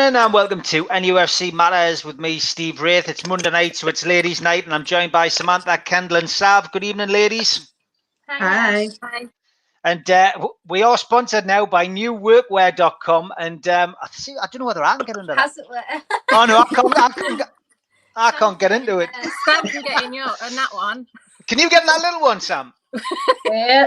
evening and welcome to NUFC Matters with me, Steve Wraith. It's Monday night, so it's ladies' night, and I'm joined by Samantha, Kendall, and Sav. Good evening, ladies. Hi. Hi. And uh, we are sponsored now by newworkwear.com. And um, I, see, I don't know whether I can get into that. How's it work? Oh, no, I can't, I can't, get- I can't get into it. Sam can get in your on that one. Can you get in that little one, Sam? Yeah.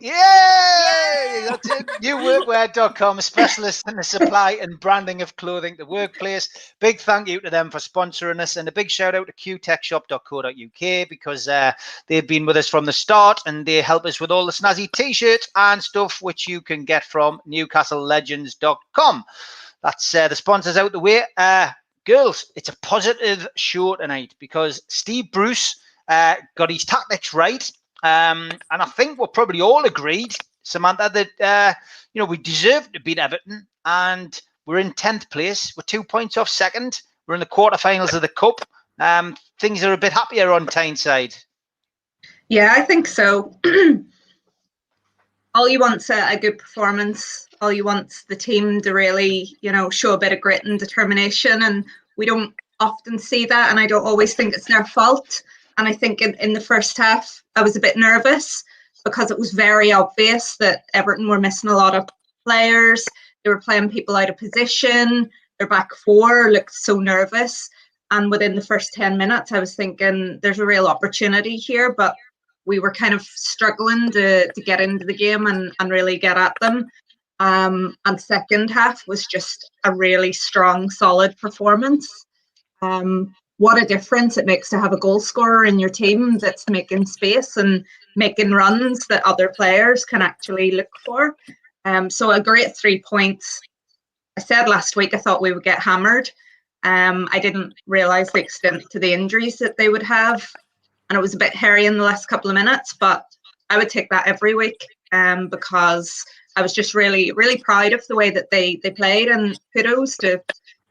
Yay! That's it. Newworkwear.com, a specialist in the supply and branding of clothing, the workplace. Big thank you to them for sponsoring us, and a big shout out to qtechshop.co.uk because uh, they've been with us from the start and they help us with all the snazzy t-shirts and stuff which you can get from newcastlelegends.com. That's uh, the sponsors out the way. Uh, girls, it's a positive show tonight because Steve Bruce uh, got his tactics right. Um, and I think we're probably all agreed, Samantha, that uh, you know we deserve to beat Everton, and we're in tenth place. We're two points off second. We're in the quarterfinals of the cup. Um, things are a bit happier on Tyneside. Yeah, I think so. all you want's a, a good performance. All you want's the team to really, you know, show a bit of grit and determination. And we don't often see that. And I don't always think it's their fault. And I think in, in the first half, I was a bit nervous because it was very obvious that Everton were missing a lot of players. They were playing people out of position. Their back four looked so nervous. And within the first 10 minutes, I was thinking there's a real opportunity here. But we were kind of struggling to, to get into the game and, and really get at them. Um, and second half was just a really strong, solid performance. Um, what a difference it makes to have a goal scorer in your team that's making space and making runs that other players can actually look for. Um, so a great three points. I said last week I thought we would get hammered. Um, I didn't realise the extent to the injuries that they would have and it was a bit hairy in the last couple of minutes, but I would take that every week um, because I was just really, really proud of the way that they they played, and kudos to,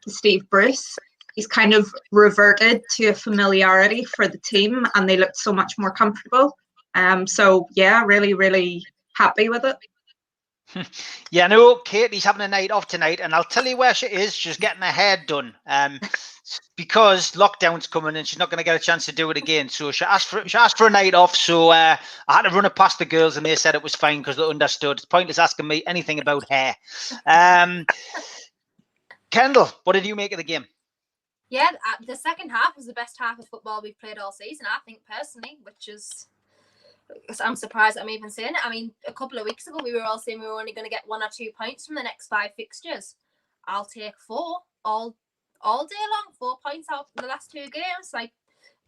to Steve Bruce. He's kind of reverted to a familiarity for the team, and they looked so much more comfortable. Um, so yeah, really, really happy with it. Yeah, no, Katie's having a night off tonight, and I'll tell you where she is. She's getting her hair done. Um, because lockdown's coming and she's not going to get a chance to do it again. So she asked for she asked for a night off. So uh, I had to run it past the girls, and they said it was fine because they understood. It's pointless asking me anything about hair. Um, Kendall, what did you make of the game? Yeah, uh, the second half was the best half of football we've played all season, I think personally, which is I'm surprised I'm even saying it. I mean, a couple of weeks ago we were all saying we were only going to get one or two points from the next five fixtures. I'll take four all all day long, four points out the last two games. Like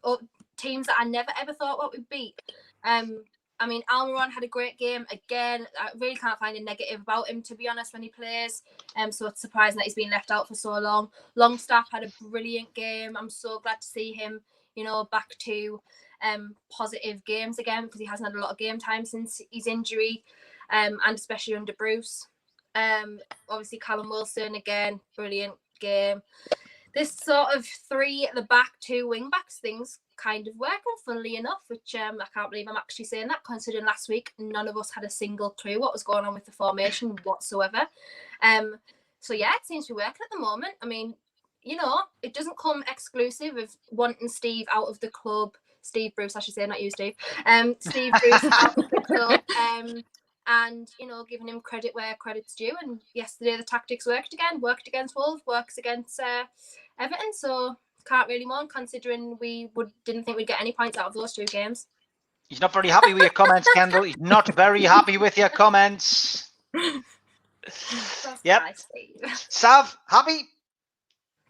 oh, teams that I never ever thought what we'd beat. Um, I mean, Almiron had a great game again. I really can't find a negative about him to be honest when he plays. Um, so it's surprising that he's been left out for so long. Longstaff had a brilliant game. I'm so glad to see him, you know, back to um positive games again because he hasn't had a lot of game time since his injury, um, and especially under Bruce. Um, obviously Callum Wilson again, brilliant game. This sort of three at the back, two wing backs things kind of working, funnily enough, which um, I can't believe I'm actually saying that, considering last week none of us had a single clue what was going on with the formation whatsoever. Um, so yeah, it seems to be working at the moment. I mean, you know, it doesn't come exclusive of wanting Steve out of the club. Steve Bruce, I should say, not you, Steve. Um, Steve Bruce out of the club. Um, and you know, giving him credit where credit's due. And yesterday the tactics worked again, worked against Wolves, works against uh, Everton. So can't really moan considering we would didn't think we'd get any points out of those two games. He's not very happy with your comments, Kendall. He's not very happy with your comments. That's Yep. nice, Steve. Sav, happy?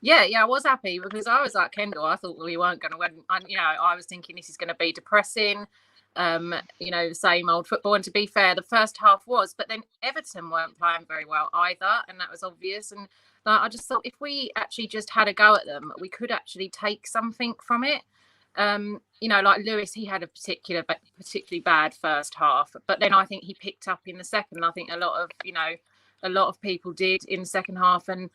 Yeah, yeah, I was happy because I was like Kendall. I thought we weren't going to win. And, you know, I was thinking this is going to be depressing. Um, you know, the same old football. And to be fair, the first half was, but then Everton weren't playing very well either, and that was obvious. And like, I just thought if we actually just had a go at them, we could actually take something from it. Um, you know, like Lewis, he had a particular, particularly bad first half, but then I think he picked up in the second. I think a lot of, you know, a lot of people did in the second half, and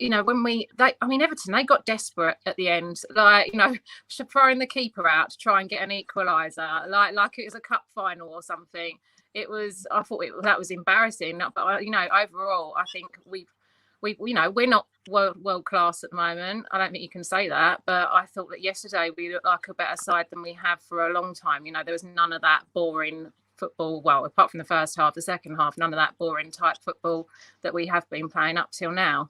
you know, when we, they, I mean, Everton, they got desperate at the end, like, you know, throwing the keeper out to try and get an equaliser, like, like it was a cup final or something. It was, I thought it, that was embarrassing. But, uh, you know, overall, I think we've, we, you know, we're not world world class at the moment. I don't think you can say that, but I thought that yesterday we looked like a better side than we have for a long time. You know, there was none of that boring football. Well, apart from the first half, the second half, none of that boring type football that we have been playing up till now.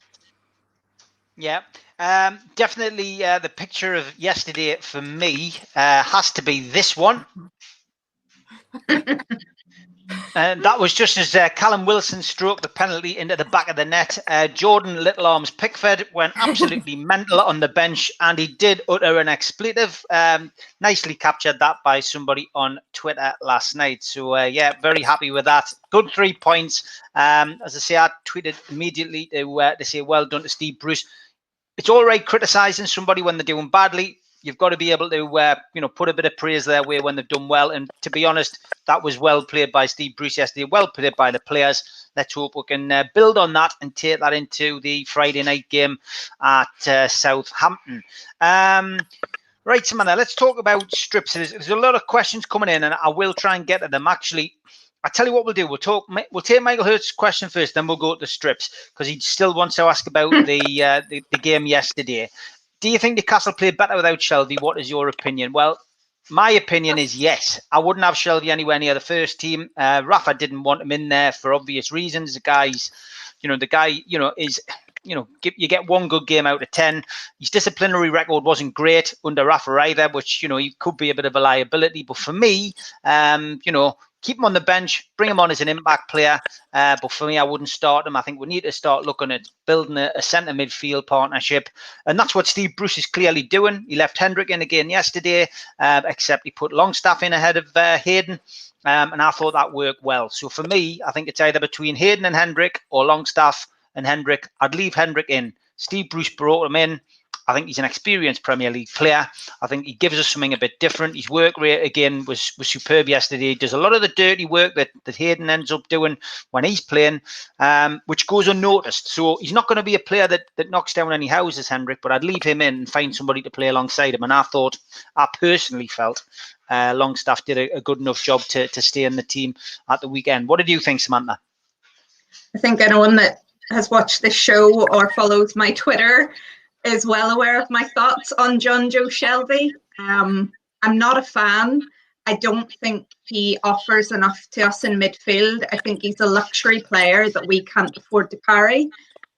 Yeah, um, definitely. Uh, the picture of yesterday for me uh, has to be this one. and that was just as uh, Callum Wilson stroked the penalty into the back of the net. Uh, Jordan Little Arms Pickford went absolutely mental on the bench, and he did utter an expletive. Um, nicely captured that by somebody on Twitter last night. So uh, yeah, very happy with that. Good three points. Um, as I say, I tweeted immediately to, uh, to say well done to Steve Bruce. It's all right criticizing somebody when they're doing badly. You've got to be able to uh, you know put a bit of praise their way when they've done well. And to be honest that was well played by steve bruce yesterday well played by the players. Let's hope we can uh, build on that and take that into the friday night game at uh, southampton. Um, right samantha let's talk about strips. There's, there's a lot of questions coming in and i will try and get to them. Actually I tell you what we'll do. We'll talk. We'll take Michael Hurt's question first, then we'll go to the strips because he still wants to ask about the, uh, the the game yesterday. Do you think Newcastle played better without Shelvey? What is your opinion? Well, my opinion is yes. I wouldn't have Shelvey anywhere near the first team. Uh, Rafa didn't want him in there for obvious reasons. The guy's, you know, the guy, you know, is, you know, you get one good game out of 10. His disciplinary record wasn't great under Rafa either, which, you know, he could be a bit of a liability. But for me, um, you know, keep him on the bench, bring him on as an impact player. Uh, but for me, I wouldn't start him. I think we need to start looking at building a, a centre midfield partnership. And that's what Steve Bruce is clearly doing. He left Hendrick in again yesterday, uh, except he put Longstaff in ahead of uh, Hayden. Um, and I thought that worked well. So for me, I think it's either between Hayden and Hendrick or Longstaff and Hendrick. I'd leave Hendrick in. Steve Bruce brought him in. I think he's an experienced Premier League player. I think he gives us something a bit different. His work rate again was was superb yesterday. He does a lot of the dirty work that, that Hayden ends up doing when he's playing, um, which goes unnoticed. So he's not going to be a player that, that knocks down any houses, Hendrick, but I'd leave him in and find somebody to play alongside him. And I thought, I personally felt uh, Longstaff did a, a good enough job to, to stay in the team at the weekend. What did you think, Samantha? I think anyone that has watched this show or follows my Twitter is well aware of my thoughts on Jonjo Shelvey. Um, I'm not a fan. I don't think he offers enough to us in midfield. I think he's a luxury player that we can't afford to carry.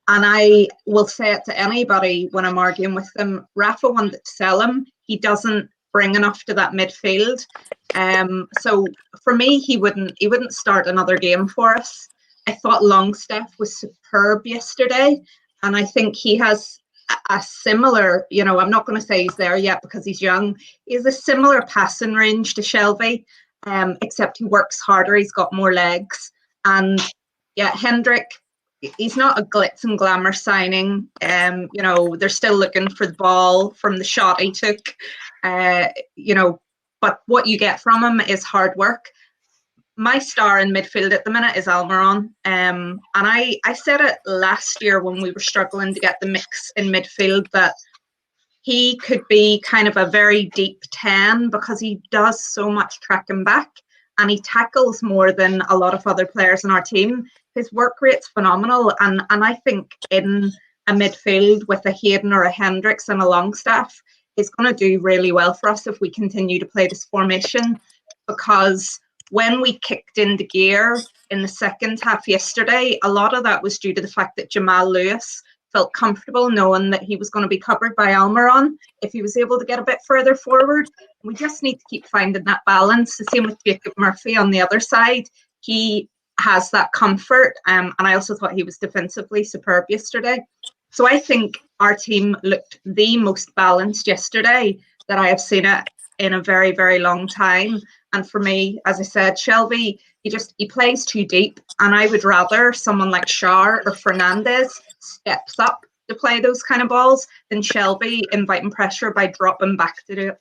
And I will say it to anybody when I'm arguing with them. Rafa wanted to sell him. He doesn't bring enough to that midfield. Um, so for me, he wouldn't he wouldn't start another game for us. I thought Longstaff was superb yesterday, and I think he has a similar, you know, I'm not going to say he's there yet because he's young. He's a similar passing range to Shelvey, um, except he works harder. He's got more legs. And yeah, Hendrick, he's not a glitz and glamour signing. Um, you know, they're still looking for the ball from the shot he took. Uh, you know, but what you get from him is hard work my star in midfield at the minute is Almiron. Um, and I, I said it last year when we were struggling to get the mix in midfield that he could be kind of a very deep 10 because he does so much tracking back and he tackles more than a lot of other players in our team. His work rate's phenomenal. And, and I think in a midfield with a Hayden or a Hendricks and a Longstaff is going to do really well for us if we continue to play this formation because when we kicked into gear in the second half yesterday, a lot of that was due to the fact that Jamal Lewis felt comfortable knowing that he was going to be covered by Almiron if he was able to get a bit further forward. We just need to keep finding that balance. The same with Jacob Murphy on the other side. He has that comfort. Um, and I also thought he was defensively superb yesterday. So I think our team looked the most balanced yesterday that I have seen it in a very, very long time. And for me, as I said, Shelvey, he just he plays too deep. And I would rather someone like Schär or Fernandez steps up to play those kind of balls than Shelvey inviting pressure by dropping back to do it.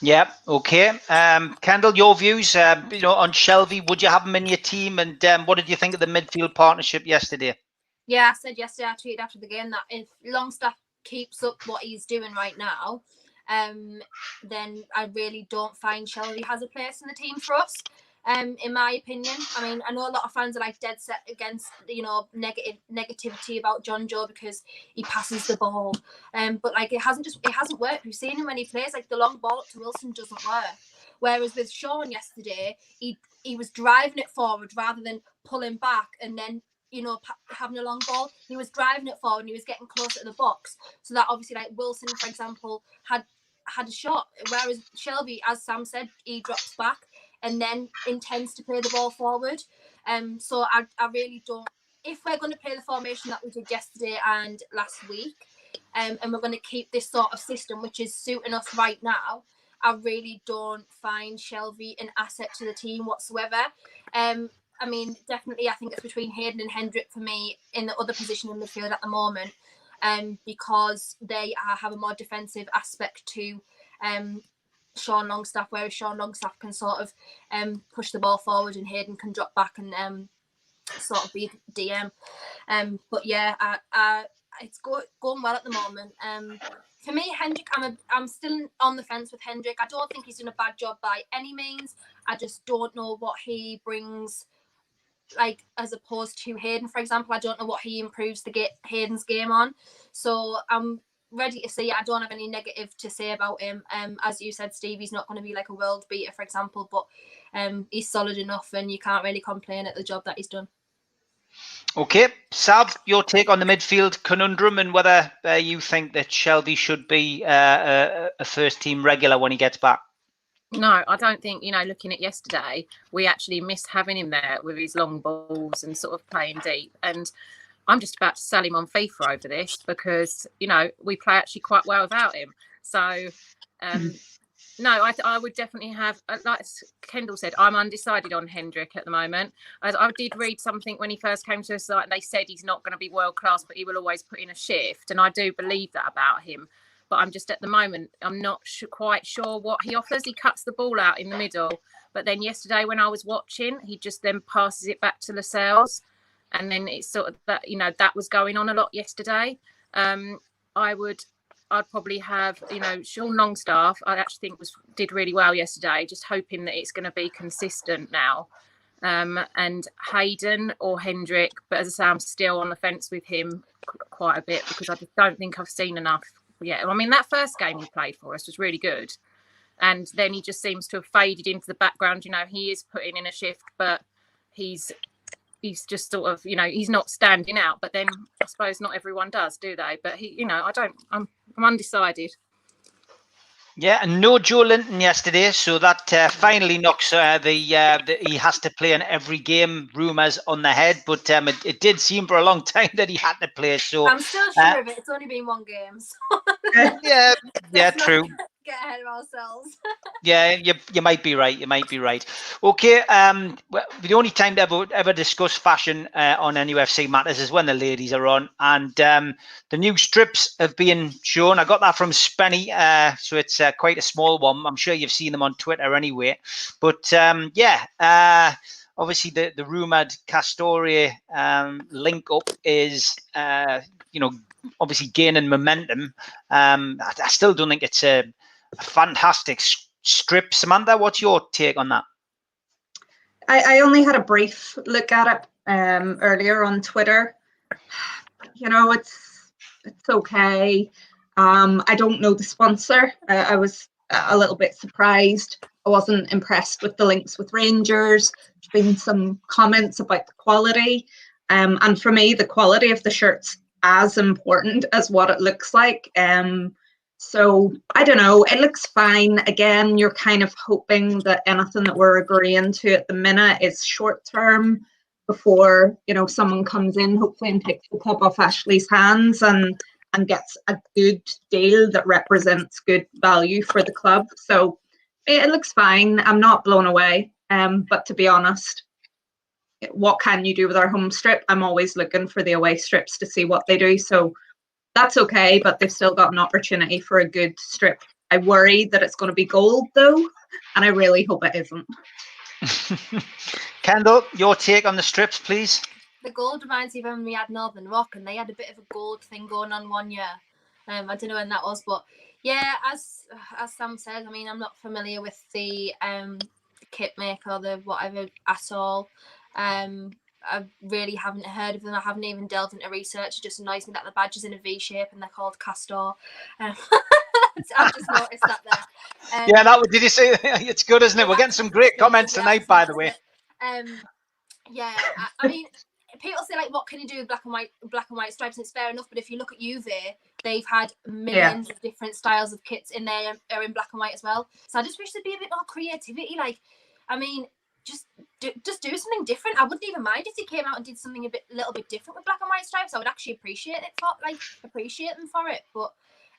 Yeah, okay. Um, Kendall, your views, uh, you know, on Shelvey. Would you have him in your team? And um, what did you think of the midfield partnership yesterday? Yeah, I said yesterday, I tweeted after the game that if Longstaff keeps up what he's doing right now, um, then I really don't find Shelvey has a place in the team for us. Um, in my opinion, I mean, I know a lot of fans are like dead set against you know negative negativity about Jonjo because he passes the ball, um, but like it hasn't just it hasn't worked. We've seen him when he plays like the long ball to Wilson doesn't work. Whereas with Sean yesterday, he he was driving it forward rather than pulling back and then you know having a long ball. He was driving it forward and he was getting closer to the box. So that obviously, like Wilson, for example, had had a shot. Whereas Shelvey, as Sam said, he drops back and then intends to play the ball forward. Um, so I, I really don't. If we're going to play the formation that we did yesterday and last week, um, and we're going to keep this sort of system, which is suiting us right now, I really don't find Shelvey an asset to the team whatsoever. Um, I mean, definitely, I think it's between Hayden and Hendrick for me in the other position in midfield at the moment, um, because they are, have a more defensive aspect to um, Sean Longstaff, whereas Sean Longstaff can sort of um, push the ball forward and Hayden can drop back and um, sort of be DM. Um, but yeah, I, I, it's go, going well at the moment. Um, for me, Hendrick, I'm a, I'm still on the fence with Hendrick. I don't think he's done a bad job by any means. I just don't know what he brings, like as opposed to Hayden, for example. I don't know what he improves to get Hayden's game on. So I'm ready to see. I don't have any negative to say about him. Um, as you said, Steve, he's not going to be like a world beater, for example, but um, he's solid enough, and you can't really complain at the job that he's done. Okay, Sav, your take on the midfield conundrum and whether uh, you think that Shelvey should be uh, a, a first team regular when he gets back. No, I don't think, you know, looking at yesterday, we actually missed having him there with his long balls and sort of playing deep. And I'm just about to sell him on FIFA over this because, you know, we play actually quite well without him. So, um, no, I, I would definitely have, uh, like Kendall said, I'm undecided on Hendrick at the moment. I, I did read something when he first came to us, like they said he's not going to be world class, but he will always put in a shift. And I do believe that about him. But I'm just at the moment, I'm not su- quite sure what he offers. He cuts the ball out in the middle. But then yesterday, when I was watching, he just then passes it back to Lascelles. And then it's sort of that, you know, that was going on a lot yesterday. Um, I would I'd probably have, you know, Sean Longstaff. I actually think was did really well yesterday. Just hoping that it's going to be consistent now. Um, and Hayden or Hendrick, but as I say, I'm still on the fence with him quite a bit because I just don't think I've seen enough yet. I mean, that first game he played for us was really good, and then he just seems to have faded into the background. You know, he is putting in a shift, but he's he's just sort of you know he's not standing out but then i suppose not everyone does do they but he you know i don't i'm i'm undecided Yeah, and no Joelinton yesterday, so that uh, finally knocks uh, the, uh, the he has to play in every game rumours on the head. But um, it, it did seem for a long time that he had to play. So I'm still sure uh, of it. It's only been one game, so yeah, yeah, let's not true. Get ahead of ourselves. Yeah, you, you might be right. You might be right. Okay. Um, the only time to ever ever discuss fashion uh, on NUFC matters is when the ladies are on, and um, the new strips have been shown. I got that from Spenny, uh, so it's uh, quite a small one. I'm sure you've seen them on Twitter anyway. But um, yeah, uh, obviously the the rumored Castoria um, link up is uh, you know obviously gaining momentum. Um, I, I still don't think it's a fantastic strip. Samantha, what's your take on that? I, I only had a brief look at it um, earlier on Twitter. You know, it's it's okay. Um, I don't know the sponsor. Uh, I was a little bit surprised. I wasn't impressed with the links with Rangers. There's been some comments about the quality, um, and for me, the quality of the shirt's as important as what it looks like. Um, so I don't know. It looks fine. Again, you're kind of hoping that anything that we're agreeing to at the minute is short term before you know someone comes in, hopefully, and takes the club off Ashley's hands and and gets a good deal that represents good value for the club. So it, it looks fine. I'm not blown away. Um, but to be honest, what can you do with our home strip? I'm always looking for the away strips to see what they do. So that's okay, but they've still got an opportunity for a good strip. I worry that it's going to be gold though, and I really hope it isn't. Kendall, your take on the strips, please. the gold reminds me of when we had Northern Rock, and they had a bit of a gold thing going on one year. Um, I don't know when that was, but yeah, as as Sam said, I mean, I'm not familiar with the um kit maker or the whatever at all. Um, I really haven't heard of them. I haven't even delved into research. It just annoys me that the badge is in a V shape and they're called Castore. Um, I've just noticed that there. Um, Yeah, that was, did you see? It's good, isn't it? We're getting some great comments tonight, by the way. Um, yeah, I, I mean, people say like, what can you do with black and white, black and white stripes? And it's fair enough, but if you look at Juve, they've had millions of different styles of kits in there are in black and white as well. So I just wish there'd be a bit more creativity. Like, I mean, just do, just do something different. I wouldn't even mind if they came out and did something a bit, little bit different with black and white stripes. I would actually appreciate it for, like, appreciate them for it. But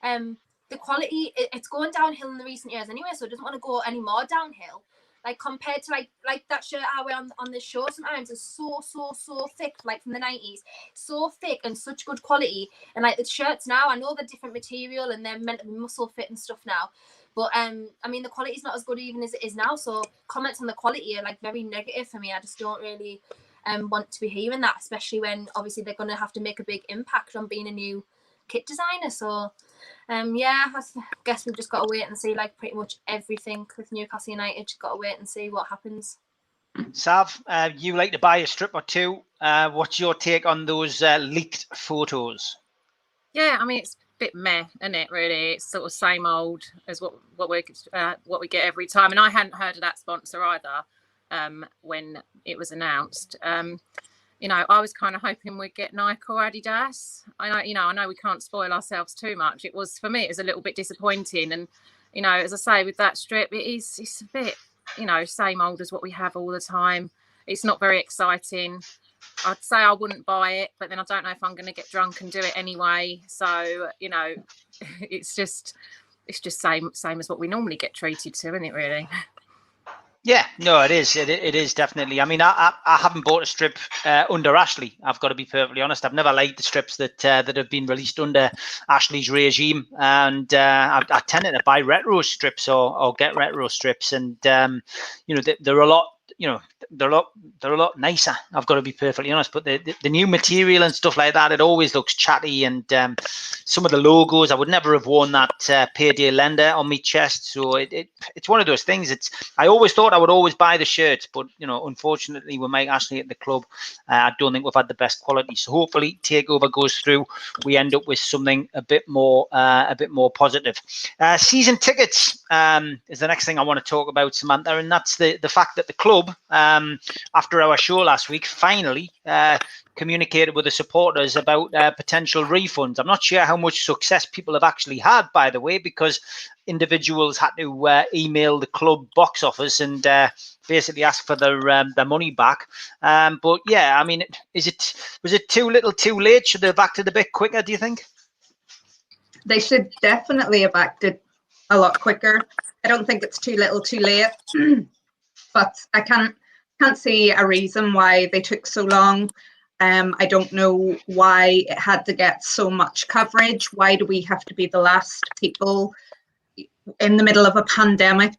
um, the quality, it, it's going downhill in the recent years anyway, so it doesn't want to go any more downhill like compared to like like that shirt I wear on, on this show sometimes is so so so thick like from the 90s so thick and such good quality and like the shirts now I know they're different material and they're meant to be muscle fit and stuff now but um I mean the quality's not as good even as it is now so comments on the quality are like very negative for me I just don't really um want to be hearing that especially when obviously they're going to have to make a big impact on being a new kit designer so um, yeah, I guess we've just got to wait and see, like pretty much everything with Newcastle United. Just got to wait and see what happens. Sav, uh, you like to buy a strip or two. Uh, what's your take on those uh, leaked photos? Yeah, I mean it's a bit meh, isn't it? Really, it's sort of same old as what what we uh, what we get every time. And I hadn't heard of that sponsor either um, when it was announced. Um, you know, I was kind of hoping we'd get Nike or Adidas. I know, you know, I know we can't spoil ourselves too much. It was for me, it was a little bit disappointing. And you know, as I say, with that strip, it is it's a bit, you know, same old as what we have all the time. It's not very exciting. I'd say I wouldn't buy it, but then I don't know if I'm going to get drunk and do it anyway. So you know, it's just it's just same same as what we normally get treated to, isn't it? Really? Yeah, no, it is. It, it is definitely. I mean, I, I, I haven't bought a strip uh, under Ashley. I've got to be perfectly honest. I've never liked the strips that uh, that have been released under Ashley's regime, and uh, I, I tended to buy retro strips or, or get retro strips, and um, you know, they, they're a lot. You know, they're a lot. They're a lot nicer. I've got to be perfectly honest. But the, the, the new material and stuff like that, it always looks chatty, and um, some of the logos. I would never have worn that uh, payday lender on my chest. So it, it it's one of those things. It's I always thought I would always buy the shirts, but you know, unfortunately, with Mike Ashley at the club, uh, I don't think we've had the best quality. So hopefully, takeover goes through. We end up with something a bit more, uh, a bit more positive. Uh, season tickets um, is the next thing I want to talk about, Samantha, and that's the the fact that the club, um, after our show last week, finally. Uh, communicated with the supporters about uh, potential refunds. I'm not sure how much success people have actually had, by the way, because individuals had to uh, email the club box office and uh, basically ask for their um, their money back. Um, but yeah, I mean, is it was it too little, too late? Should they have acted a bit quicker? Do you think? They should definitely have acted a lot quicker. I don't think it's too little, too late, but I can't can't see a reason why they took so long. Um, I don't know why it had to get so much coverage. Why do we have to be the last people in the middle of a pandemic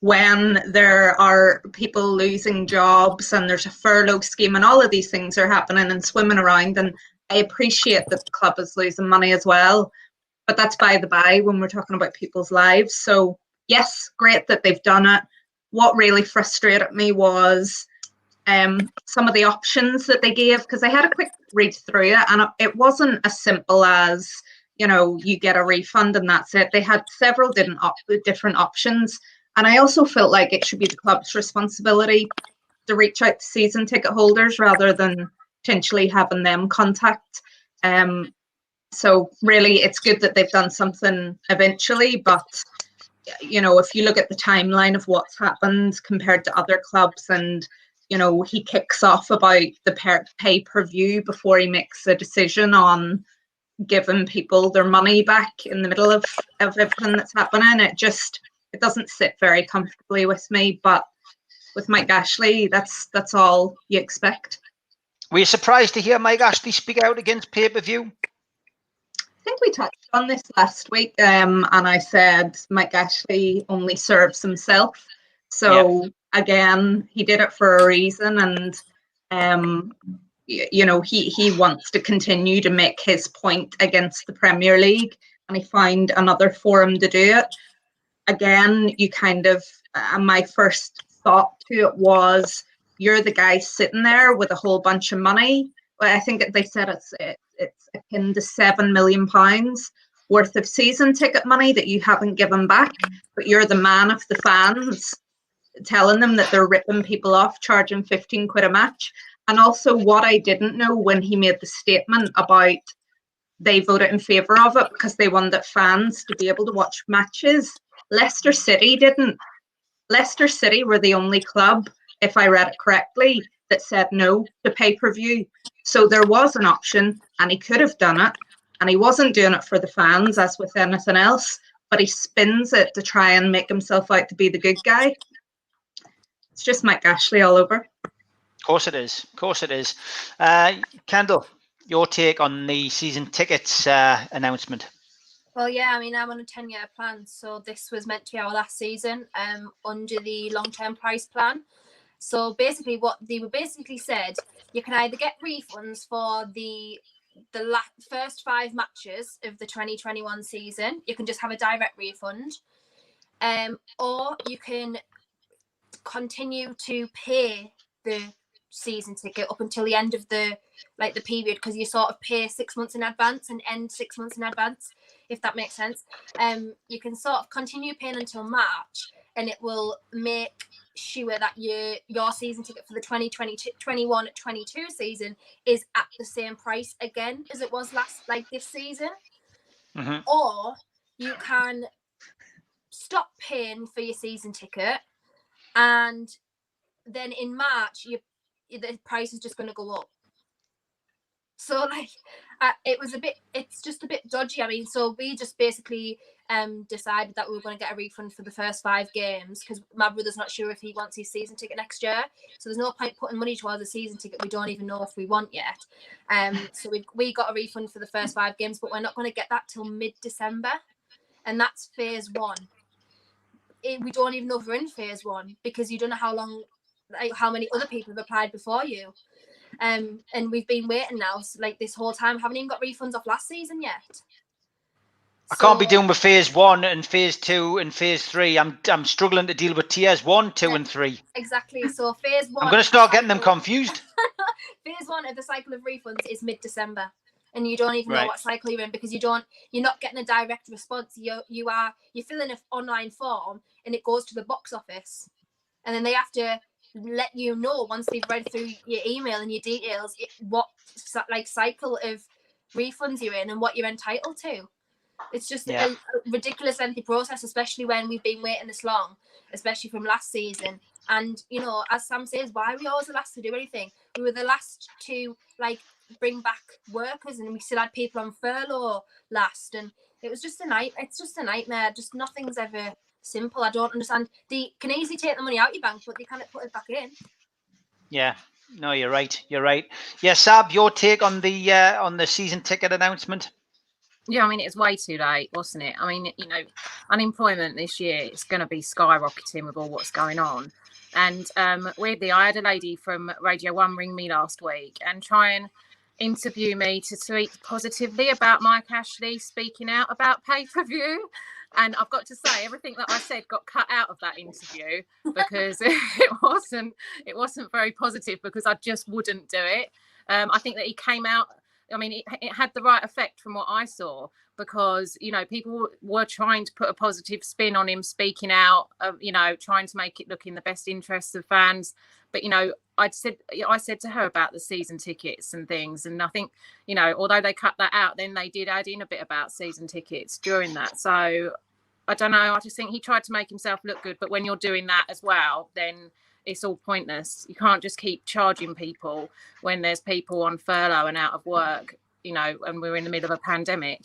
when there are people losing jobs and there's a furlough scheme and all of these things are happening and swimming around? And I appreciate that the club is losing money as well, but that's by the by when we're talking about people's lives. So, yes, great that they've done it. What really frustrated me was um, some of the options that they gave because I had a quick read through it and it wasn't as simple as you know you get a refund and that's it. They had several different op- different options, and I also felt like it should be the club's responsibility to reach out to season ticket holders rather than potentially having them contact. Um, so really, it's good that they've done something eventually, but you know if you look at the timeline of what's happened compared to other clubs and you know he kicks off about the pay per view before he makes a decision on giving people their money back in the middle of, of everything that's happening it just it doesn't sit very comfortably with me but with mike ashley that's that's all you expect Were you surprised to hear Mike Ashley speak out against pay per view? I think we touched on this last week, um, and I said Mike Ashley only serves himself. So again, he did it for a reason, and um, y- you know he he wants to continue to make his point against the Premier League, and he found another forum to do it. Again, you kind of uh, my first thought to it was you're the guy sitting there with a whole bunch of money. I think they said it's it, it's akin to seven million pounds worth of season ticket money that you haven't given back, but you're the man of the fans, telling them that they're ripping people off, charging 15 quid a match. And also, what I didn't know when he made the statement about they voted in favour of it because they wanted fans to be able to watch matches. Leicester City didn't. Leicester City were the only club, if I read it correctly, that said no to pay per view. So there was an option, and he could have done it and he wasn't doing it for the fans as with anything else but he spins it to try and make himself out to be the good guy it's just mike ashley all over Of course it is. Of course it is. Uh, Kendall, your take on the season tickets uh, announcement? Well, yeah, I mean, I'm on a 10 year plan. So this was meant to be our last season um, under the long term price plan. So basically, what they were basically said, you can either get refunds for the the la- first five matches of the 2021 season. You can just have a direct refund, um, or you can continue to pay the season ticket up until the end of the like the period because you sort of pay six months in advance and end six months in advance if that makes sense um you can sort of continue paying until march and it will make sure that your your season ticket for the 2020 21 22 season is at the same price again as it was last like this season Mhm. or you can stop paying for your season ticket and then in march you the price is just going to go up so like uh, it was a bit it's just a bit dodgy. I mean so we just basically um decided that we were going to get a refund for the first five games because my brother's not sure if he wants his season ticket next year. So there's no point putting money towards a season ticket we don't even know if we want yet. Um so we we got a refund for the first five games but we're not going to get that till mid-december and that's phase one. It, we don't even know if we're in phase one because you don't know how long like how many other people have applied before you um and we've been waiting now like this whole time haven't even got refunds off last season yet I can't be dealing with phase one and phase two and phase three. I'm I'm struggling to deal with tiers one, two, Yeah. and three. exactly so phase one I'm going to start getting them confused. phase one of the cycle of refunds is mid-december and you don't even know what cycle you're in because you don't you're not getting a direct response you you are you fill in an online form and it goes to the box office and then they have to let you know once they've read through your email and your details what like cycle of refunds you're in and what you're entitled to. It's just Yeah. a, a ridiculous lengthy process especially when we've been waiting this long especially from last season. And you know as sam says why are we always the last to do anything? We were the last to like bring back workers and we still had people on furlough last and it was just a night it's just a nightmare. Just nothing's ever simple i don't understand they can easily take the money out your bank but they can't put it back in Yeah. No, you're right. You're right. Yeah, Sav, your take on the uh, on the season ticket announcement? Yeah, I mean, it's way too late, wasn't it? I mean, you know, unemployment this year is going to be skyrocketing with all what's going on. And um, weirdly, I had a lady from Radio One ring me last week and try and interview me to tweet positively about Mike Ashley speaking out about pay per view. And I've got to say, everything that I said got cut out of that interview because it wasn't it wasn't very positive because I just wouldn't do it. Um, I think that he came out I mean, it, it had the right effect from what I saw because you know people were trying to put a positive spin on him speaking out, uh, you know, trying to make it look in the best interests of fans. But you know, I said I said to her about the season tickets and things, and I think you know, although they cut that out, then they did add in a bit about season tickets during that. So I don't know. I just think he tried to make himself look good, but when you're doing that as well, then it's all pointless. You can't just keep charging people when there's people on furlough and out of work, you know, and we're in the middle of a pandemic.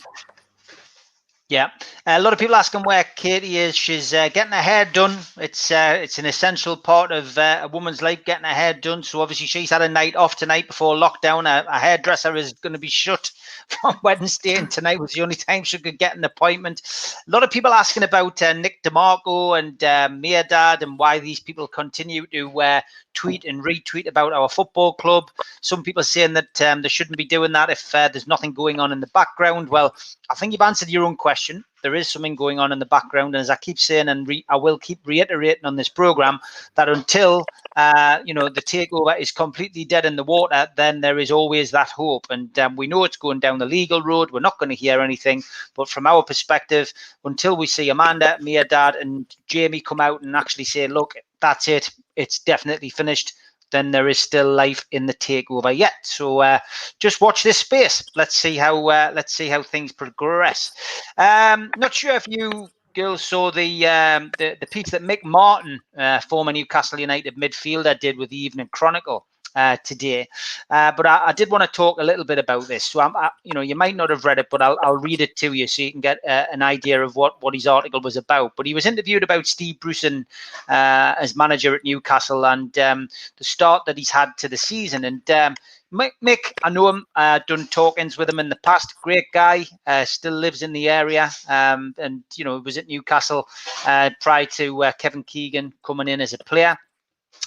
Yeah, a lot of people asking where Katie is. She's uh, getting her hair done. It's uh, it's an essential part of uh, a woman's life, getting her hair done. So obviously she's had a night off tonight before lockdown. A, a hairdresser is going to be shut from Wednesday, and tonight was the only time she could get an appointment. A lot of people asking about uh, Nick DeMarco and uh, Dad and why these people continue to uh, tweet and retweet about our football club. Some people saying that um, they shouldn't be doing that if uh, there's nothing going on in the background. Well, I think you've answered your own question. There is something going on in the background, and as I keep saying, and re- I will keep reiterating on this program, that until uh, you know the takeover is completely dead in the water, then there is always that hope. And um, we know it's going down the legal road. We're not going to hear anything, but from our perspective, until we see Amanda, Mehrdad, and Jamie come out and actually say, "Look, that's it. It's definitely finished." Then there is still life in the takeover yet. So uh, just watch this space. Let's see how uh, let's see how things progress. Um, not sure if you girls saw the um, the, the piece that Mick Martin, uh, former Newcastle United midfielder, did with the Evening Chronicle uh, today. Uh, but I, I, did want to talk a little bit about this. So I'm, I, you know, you might not have read it, but I'll, I'll read it to you so you can get uh, an idea of what what his article was about. But he was interviewed about Steve Bruce and uh, as manager at Newcastle and um, the start that he's had to the season. And um, Mick, I know him. Uh, done talkings with him in the past. Great guy. Uh, still lives in the area, um, and you know was at Newcastle uh, prior to uh, Kevin Keegan coming in as a player.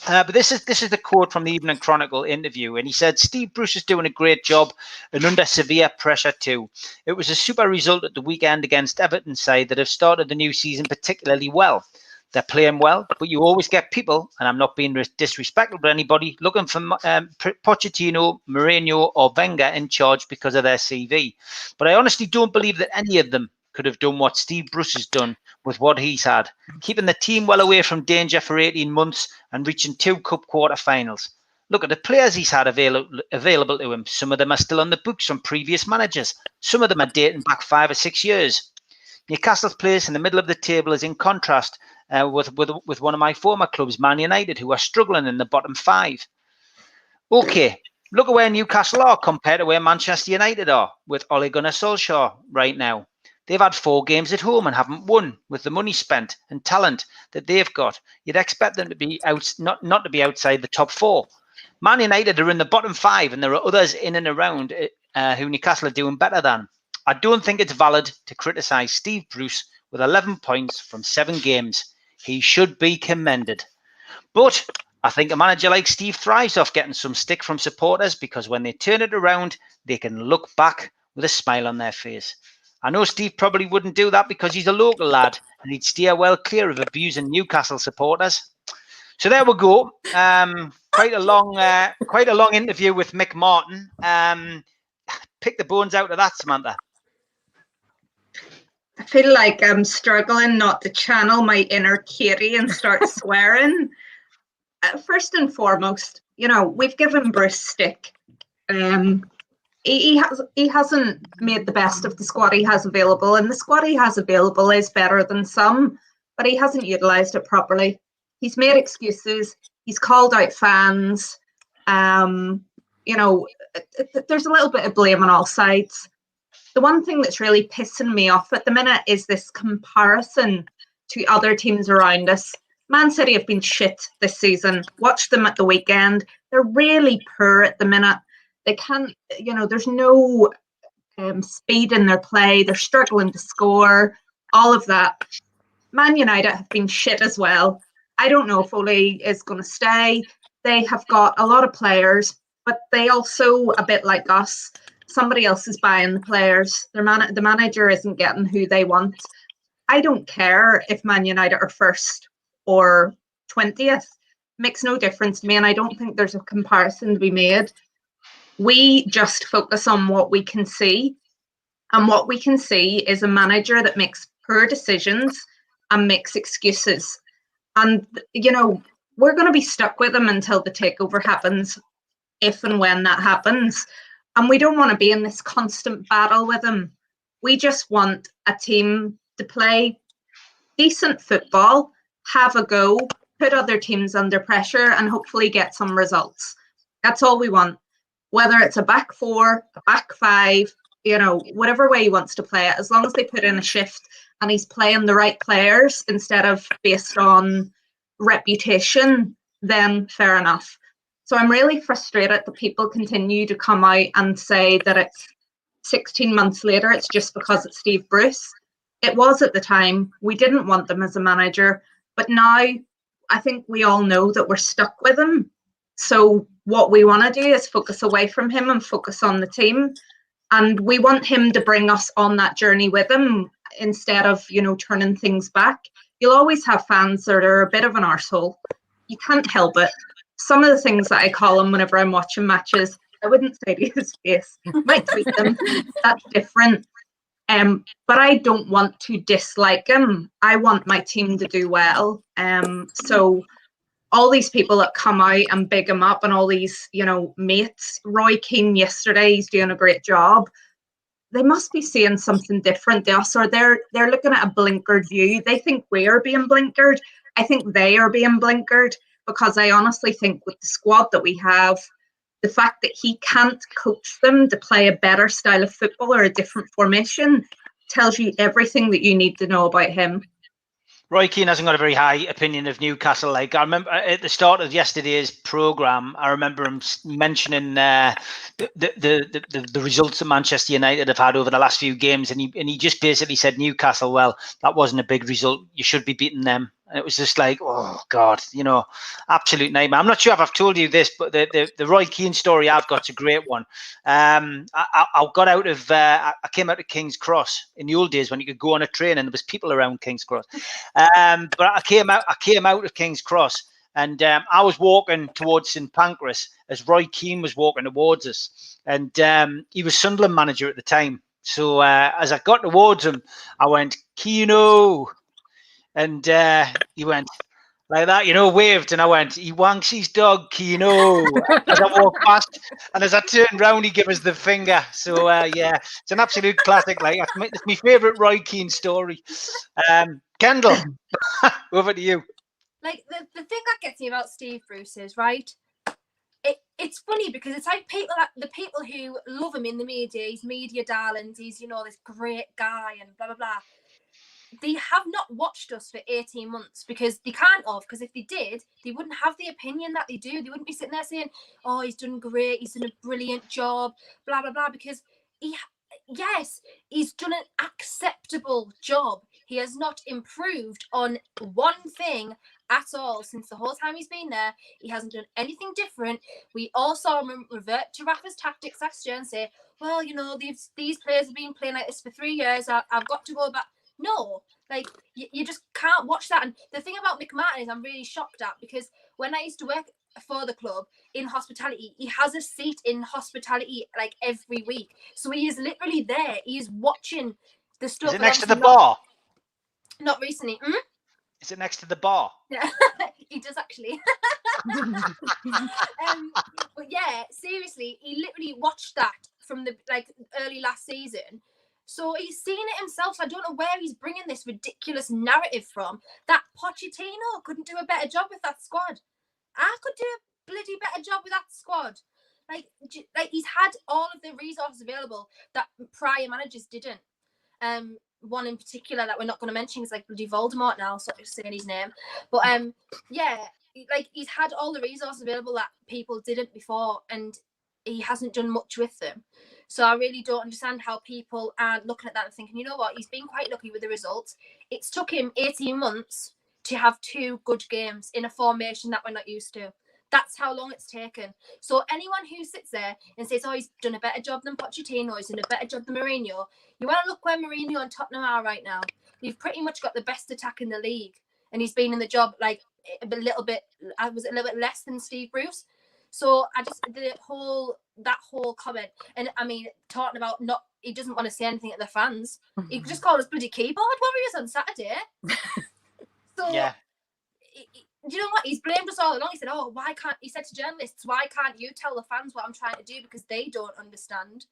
Uh, but this is this is the quote from the Evening Chronicle interview, and he said Steve Bruce is doing a great job and under severe pressure too. It was a super result at the weekend against Everton side that have started the new season particularly well. They're playing well, but you always get people, and I'm not being disrespectful to anybody, looking for um, Pochettino, Mourinho, or Wenger in charge because of their CV. But I honestly don't believe that any of them could have done what Steve Bruce has done with what he's had, keeping the team well away from danger for 18 months and reaching two cup quarter-finals. Look at the players he's had available available to him. Some of them are still on the books from previous managers. Some of them are dating back five or six years. Newcastle's place in the middle of the table is in contrast uh, with, with with one of my former clubs, Man United, who are struggling in the bottom five. Okay, look at where Newcastle are compared to where Manchester United are with Ole Gunnar Solskjaer right now. They've had four games at home and haven't won with the money spent and talent that they've got. You'd expect them to be out, not, not to be outside the top four. Man United are in the bottom five, and there are others in and around uh, who Newcastle are doing better than. I don't think it's valid to criticise Steve Bruce with 11 points from seven games. He should be commended. But I think a manager like Steve thrives off getting some stick from supporters because when they turn it around, they can look back with a smile on their face. I know Steve probably wouldn't do that because he's a local lad and he'd steer well clear of abusing Newcastle supporters. So there we go. Um, quite a long, uh, quite a long interview with Mick Martin. Um, pick the bones out of that, Samantha. I feel like I'm struggling not to channel my inner Katie and start swearing. Uh, first and foremost, you know, we've given Bruce stick. Um, he, has he hasn't made the best of the squad he has available, and the squad he has available is better than some, but he hasn't utilised it properly. He's made excuses. He's called out fans. Um, you know, there's a little bit of blame on all sides. The one thing that's really pissing me off at the minute is this comparison to other teams around us. Man City have been shit this season. Watch them at the weekend. They're really poor at the minute. They can't, you know, there's no um, speed in their play. They're struggling to score, all of that. Man United have been shit as well. I don't know if Ole is going to stay. They have got a lot of players, but they also, a bit like us, somebody else is buying the players. Their man- the manager isn't getting who they want. I don't care if Man United are first or 20th. Makes no difference to me, and I don't think there's a comparison to be made we just focus on what we can see. And what we can see is a manager that makes poor decisions and makes excuses. And, you know, we're going to be stuck with them until the takeover happens, if and when that happens. And we don't want to be in this constant battle with them. We just want a team to play decent football, have a go, put other teams under pressure, and hopefully get some results. That's all we want whether it's a back four, a back five, you know, whatever way he wants to play it, as long as they put in a shift and he's playing the right players instead of based on reputation, then fair enough. So I'm really frustrated that people continue to come out and say that it's 16 months later, it's just because it's Steve Bruce. It was at the time. We didn't want them as a manager, but now I think we all know that we're stuck with him. So what we want to do is focus away from him and focus on the team. And we want him to bring us on that journey with him instead of, you know, turning things back. You'll always have fans that are a bit of an arsehole. You can't help it. Some of the things that I call him whenever I'm watching matches, I wouldn't say to his face. Might tweet them. That's different. Um, but I don't want to dislike him. I want my team to do well. Um, so all these people that come out and big him up and all these, you know, mates. Roy Keane yesterday, he's doing a great job. They must be seeing something different to us, or they're they're looking at a blinkered view. They think we are being blinkered. I think they are being blinkered because I honestly think with the squad that we have, the fact that he can't coach them to play a better style of football or a different formation tells you everything that you need to know about him. Roy Keane hasn't got a very high opinion of Newcastle. Like I remember uh, at the start of yesterday's program, I remember him mentioning uh, the, the, the the results that Manchester United have had over the last few games, and he and he just basically said Newcastle. Well, that wasn't a big result. You should be beating them. And it was just like, oh God, you know, absolute nightmare. I'm not sure if I've told you this, but the the, the Roy Keane story I've got's a great one. Um, I, I got out of, uh, I came out of King's Cross in the old days when you could go on a train and there was people around King's Cross. Um, but I came out, I came out of King's Cross and um, I was walking towards St Pancras as Roy Keane was walking towards us, and um, he was Sunderland manager at the time. So uh, as I got towards him, I went, Kino, and uh, he went like that, you know, waved, and I went, he wanks his dog, Kino, as I walked past, and as I turned round, he gave us the finger. So uh, yeah, it's an absolute classic. Like it's my, my favourite Roy Keane story. Um, Kendall, over to you. Like the, the thing that gets me about Steve Bruce is right. It, it's funny because it's like people the people who love him in the media, he's media darlings, he's you know this great guy and blah blah blah they have not watched us for 18 months because they can't have because if they did they wouldn't have the opinion that they do they wouldn't be sitting there saying oh he's done great he's done a brilliant job blah blah blah because he yes he's done an acceptable job he has not improved on one thing at all since the whole time he's been there. He hasn't done anything different. We all saw him revert to Rafa's tactics last year and say, well, you know, these these players have been playing like this for three years. I, have got to go back. No, like you, you just can't watch that. And the thing about Mick Martin is I'm really shocked at because when I used to work for the club in hospitality, he has a seat in hospitality like every week. So he is literally there. He is watching the stuff. Is it next to the not, bar? Not recently. Mm? Is it next to the bar? Yeah, he does actually. um, but yeah, seriously, he literally watched that from the like early last season so he's seen it himself. So I don't know where he's bringing this ridiculous narrative from. That Pochettino couldn't do a better job with that squad. I could do a bloody better job with that squad. Like, like he's had all of the resources available that prior managers didn't. Um, one in particular that we're not going to mention is like bloody Voldemort now, so just saying his name. But um, yeah, like he's had all the resources available that people didn't before, and he hasn't done much with them. So I really don't understand how people are looking at that and thinking, you know what, he's been quite lucky with the results. It's took him 18 months to have two good games in a formation that we're not used to. That's how long it's taken. So anyone who sits there and says, "Oh, he's done a better job than Pochettino, he's done a better job than Mourinho," you want to look where Mourinho and Tottenham are right now. You've pretty much got the best attack in the league, and he's been in the job like a little bit. I was a little bit less than Steve Bruce. So I just the whole that whole comment, and I mean talking about not he doesn't want to say anything at the fans. He mm-hmm. just called us bloody keyboard warriors on Saturday. so yeah. do you know what? He's blamed us all along. He said, "Oh, why can't?" He said to journalists, "Why can't you tell the fans what I'm trying to do because they don't understand?"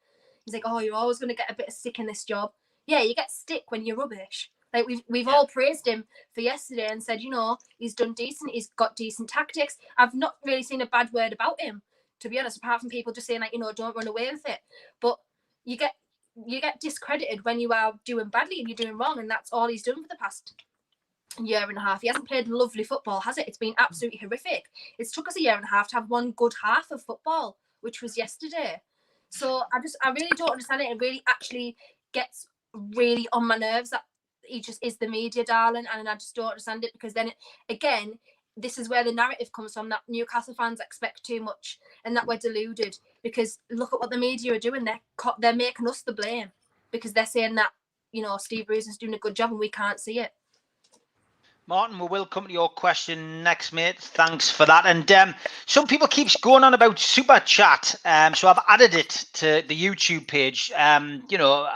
He's like, "Oh, you're always going to get a bit of stick in this job." Yeah, you get stick when you're rubbish. Like we've we've all praised him for yesterday and said, you know, he's done decent. He's got decent tactics. I've not really seen a bad word about him, to be honest, apart from people just saying like, you know, don't run away with it. But you get you get discredited when you are doing badly and you're doing wrong, and that's all he's done for the past year and a half. He hasn't played lovely football, has it? It's been absolutely horrific. It's took us a year and a half to have one good half of football, which was yesterday. So I just I really don't understand it. It really actually gets really on my nerves that he just is the media darling, and I just don't understand it because then it, again. This is where the narrative comes from that Newcastle fans expect too much and that we're deluded because look at what the media are doing. They're they're making us the blame because they're saying that you know Steve Bruce is doing a good job and we can't see it. Martin, we will come to your question next, mate. Thanks for that. And um, some people keeps going on about super chat, um, so I've added it to the YouTube page. Um, you know,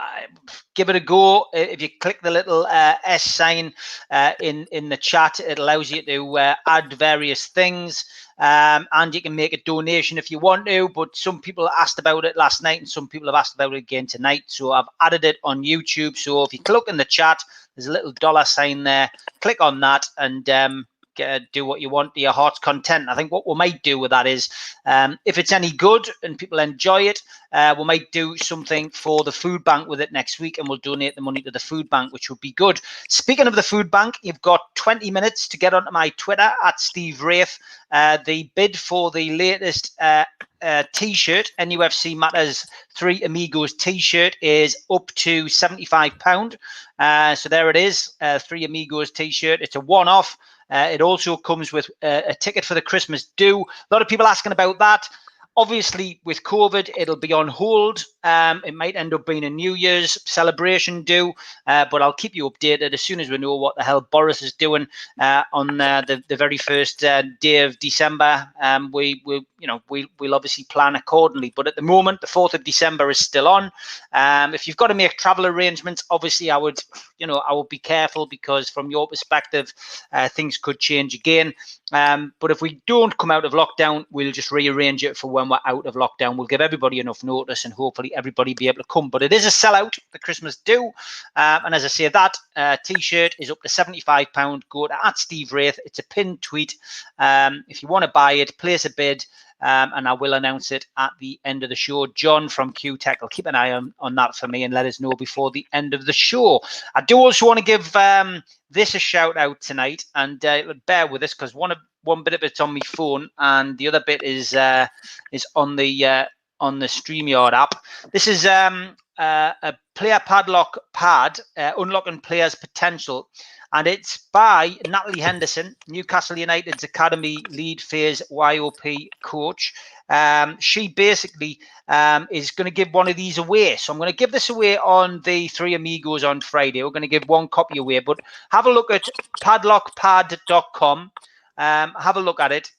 give it a go. If you click the little uh, S sign uh, in in the chat, it allows you to uh, add various things. Um, and you can make a donation if you want to. But some people asked about it last night, and some people have asked about it again tonight. So I've added it on YouTube. So if you click in the chat, there's a little dollar sign there. Click on that and um, get, do what you want to your heart's content. I think what we might do with that is, um, if it's any good and people enjoy it, uh, we might do something for the food bank with it next week, and we'll donate the money to the food bank, which would be good. Speaking of the food bank, you've got 20 minutes to get onto my Twitter at Steve Wraith. Uh, the bid for the latest uh, uh, t-shirt, NUFC Matters Three Amigos t-shirt is up to £75. Uh, so there it is, uh, Three Amigos t-shirt. It's a one-off. Uh, it also comes with uh, a ticket for the Christmas do. A lot of people asking about that. Obviously, with COVID, it'll be on hold. Um, it might end up being a New Year's celebration do, uh, but I'll keep you updated as soon as we know what the hell Boris is doing uh, on uh, the the very first uh, day of December. Um, we we you know we we'll obviously plan accordingly. But at the moment, the fourth of December is still on. Um, if you've got to make travel arrangements, obviously I would you know I would be careful because from your perspective, uh, things could change again. Um, but if we don't come out of lockdown, we'll just rearrange it for when we're out of lockdown. We'll give everybody enough notice and hopefully everybody be able to come. But it is a sellout, the Christmas do. Um, and as I say, that uh, t-shirt is up to £75. Go to at Steve Wraith. It's a pinned tweet. Um, if you want to buy it, place a bid. Um, and I will announce it at the end of the show. John from Q Tech will keep an eye on, on that for me and let us know before the end of the show. I do also want to give um, this a shout out tonight, and uh, bear with us because one of one bit of it's on my phone, and the other bit is uh, is on the uh, on the Streamyard app. This is um, uh, a player padlock pad, uh, unlocking players' potential and it's by Natalie Henderson, Newcastle United's academy lead phase YOP coach. Um, she basically um, is going to give one of these away. So I'm going to give this away on the Three Amigos on Friday. We're going to give one copy away, but have a look at padlockpad.com. Um, have a look at it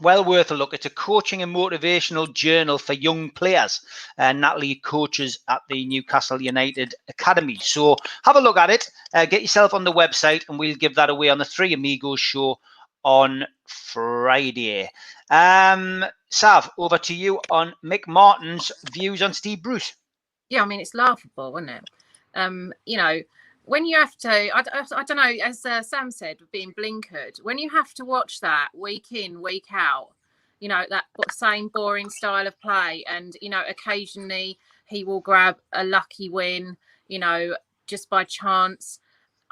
well worth a look. It's a coaching and motivational journal for young players. Uh, Natalie coaches at the Newcastle United Academy. So have a look at it. Uh, get yourself on the website, and we'll give that away on the Three Amigos show on Friday. Um, Sav, over to you on Mick Martin's views on Steve Bruce. Yeah, I mean it's laughable, isn't it? Um, you know, when you have to, I, I, I don't know, as uh, Sam said, being blinkered, when you have to watch that week in, week out, you know, that same boring style of play, and, you know, occasionally he will grab a lucky win, you know, just by chance.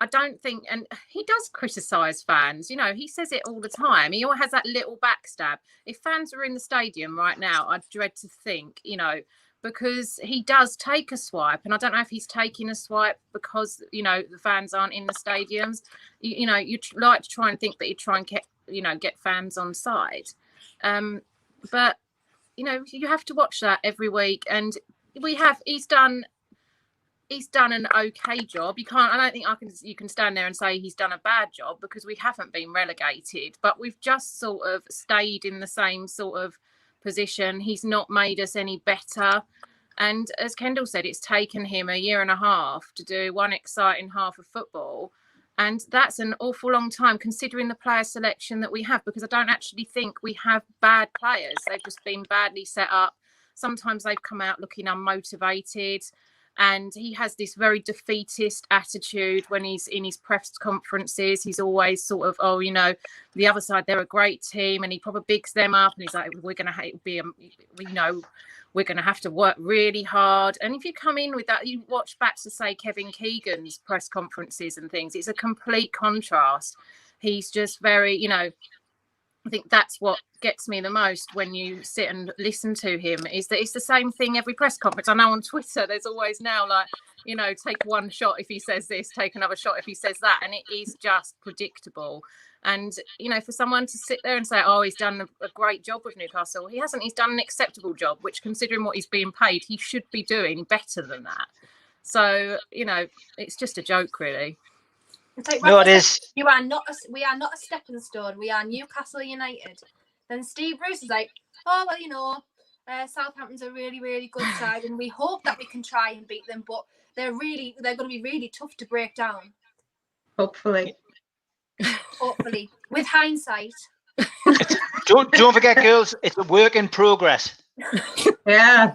I don't think, and he does criticize fans. You know, he says it all the time. He always has that little backstab. If fans were in the stadium right now, I'd dread to think, you know, because he does take a swipe and i don't know if he's taking a swipe because you know the fans aren't in the stadiums. You, you know you like to try and think that you try and get you know get fans on side. Um but you know you have to watch that every week and we have he's done he's done an okay job. You can't i don't think i can you can stand there and say he's done a bad job because we haven't been relegated but we've just sort of stayed in the same sort of position. He's not made us any better. And as Kendall said, it's taken him a year and a half to do one exciting half of football. And that's an awful long time considering the player selection that we have, because I don't actually think we have bad players. They've just been badly set up. Sometimes they've come out looking unmotivated. And he has this very defeatist attitude when he's in his press conferences. He's always sort of, oh, you know, the other side they're a great team, and he probably bigs them up, and he's like, we're gonna ha- be, a, we know, we're gonna have to work really hard. And if you come in with that, you watch back to say Kevin Keegan's press conferences and things. It's a complete contrast. He's just very, you know, I think that's what gets me the most when you sit and listen to him is that it's the same thing every press conference. I know on Twitter there's always now like, you know, take one shot if he says this, take another shot if he says that. And it is just predictable. And, you know, for someone to sit there and say, oh, he's done a, great job with Newcastle, he hasn't. He's done an acceptable job, which considering what he's being paid, he should be doing better than that. So, you know, it's just a joke, really. It's like, No, it is. You are not. A, we are not a stepping stone. We are Newcastle United. Then Steve Bruce is like, oh well, you know, uh, Southampton's a really, really good side, and we hope that we can try and beat them. But they're really, they're going to be really tough to break down. Hopefully. Hopefully, with hindsight. Don't don't forget, girls. It's a work in progress. Yeah.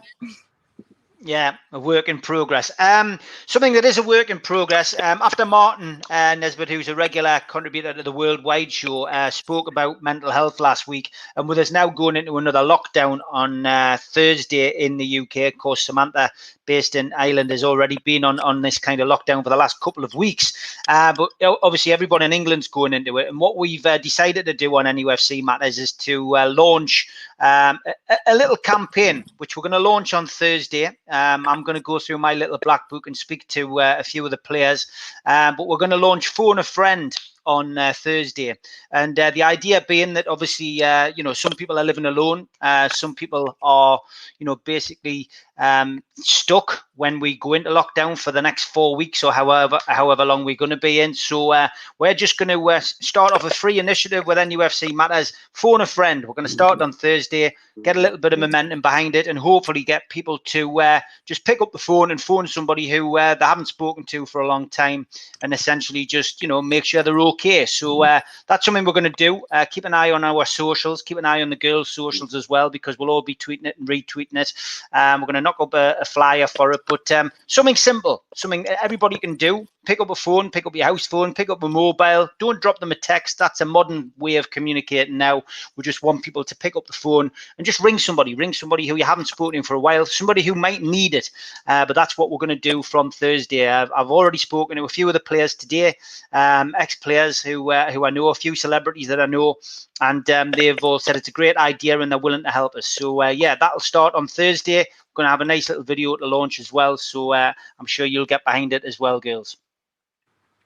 Yeah, a work in progress. Um, something that is a work in progress. Um, after Martin uh, Nesbitt, who's a regular contributor to the Worldwide Show, uh, spoke about mental health last week, and with us now going into another lockdown on uh, Thursday in the UK, of course, Samantha, based in Ireland, has already been on on this kind of lockdown for the last couple of weeks. Uh, but obviously, everyone in England's going into it, and what we've uh, decided to do on NUFC matters is to uh, launch um, a, a little campaign, which we're going to launch on Thursday. Um, I'm going to go through my little black book and speak to uh, a few of the players, um, but we're going to launch Phone a Friend on uh, Thursday. And uh, the idea being that obviously, uh, you know, some people are living alone. Uh, some people are, you know, basically um, stuck when we go into lockdown for the next four weeks or however however long we're going to be in. So uh, we're just going to uh, start off a free initiative with NUFC Matters. Phone a friend. We're going to start on Thursday. Get a little bit of momentum behind it, and hopefully get people to uh, just pick up the phone and phone somebody who uh, they haven't spoken to for a long time, and essentially just you know make sure they're okay. So uh, that's something we're going to do. Uh, keep an eye on our socials. Keep an eye on the girls' socials as well because we'll all be tweeting it and retweeting it. Um, we're going to knock up a, a flyer for it, but um, something simple, something everybody can do. Pick up a phone, pick up your house phone, pick up a mobile. Don't drop them a text. That's a modern way of communicating now. We just want people to pick up the phone and just ring somebody. Ring somebody who you haven't spoken to for a while, somebody who might need it. Uh, but that's what we're going to do from Thursday. I've, I've already spoken to a few of the players today, um, ex-players who uh, who I know, a few celebrities that I know, and um, they've all said it's a great idea and they're willing to help us. So uh, yeah, that'll start on Thursday. We're going to have a nice little video to launch as well. So uh, I'm sure you'll get behind it as well, girls.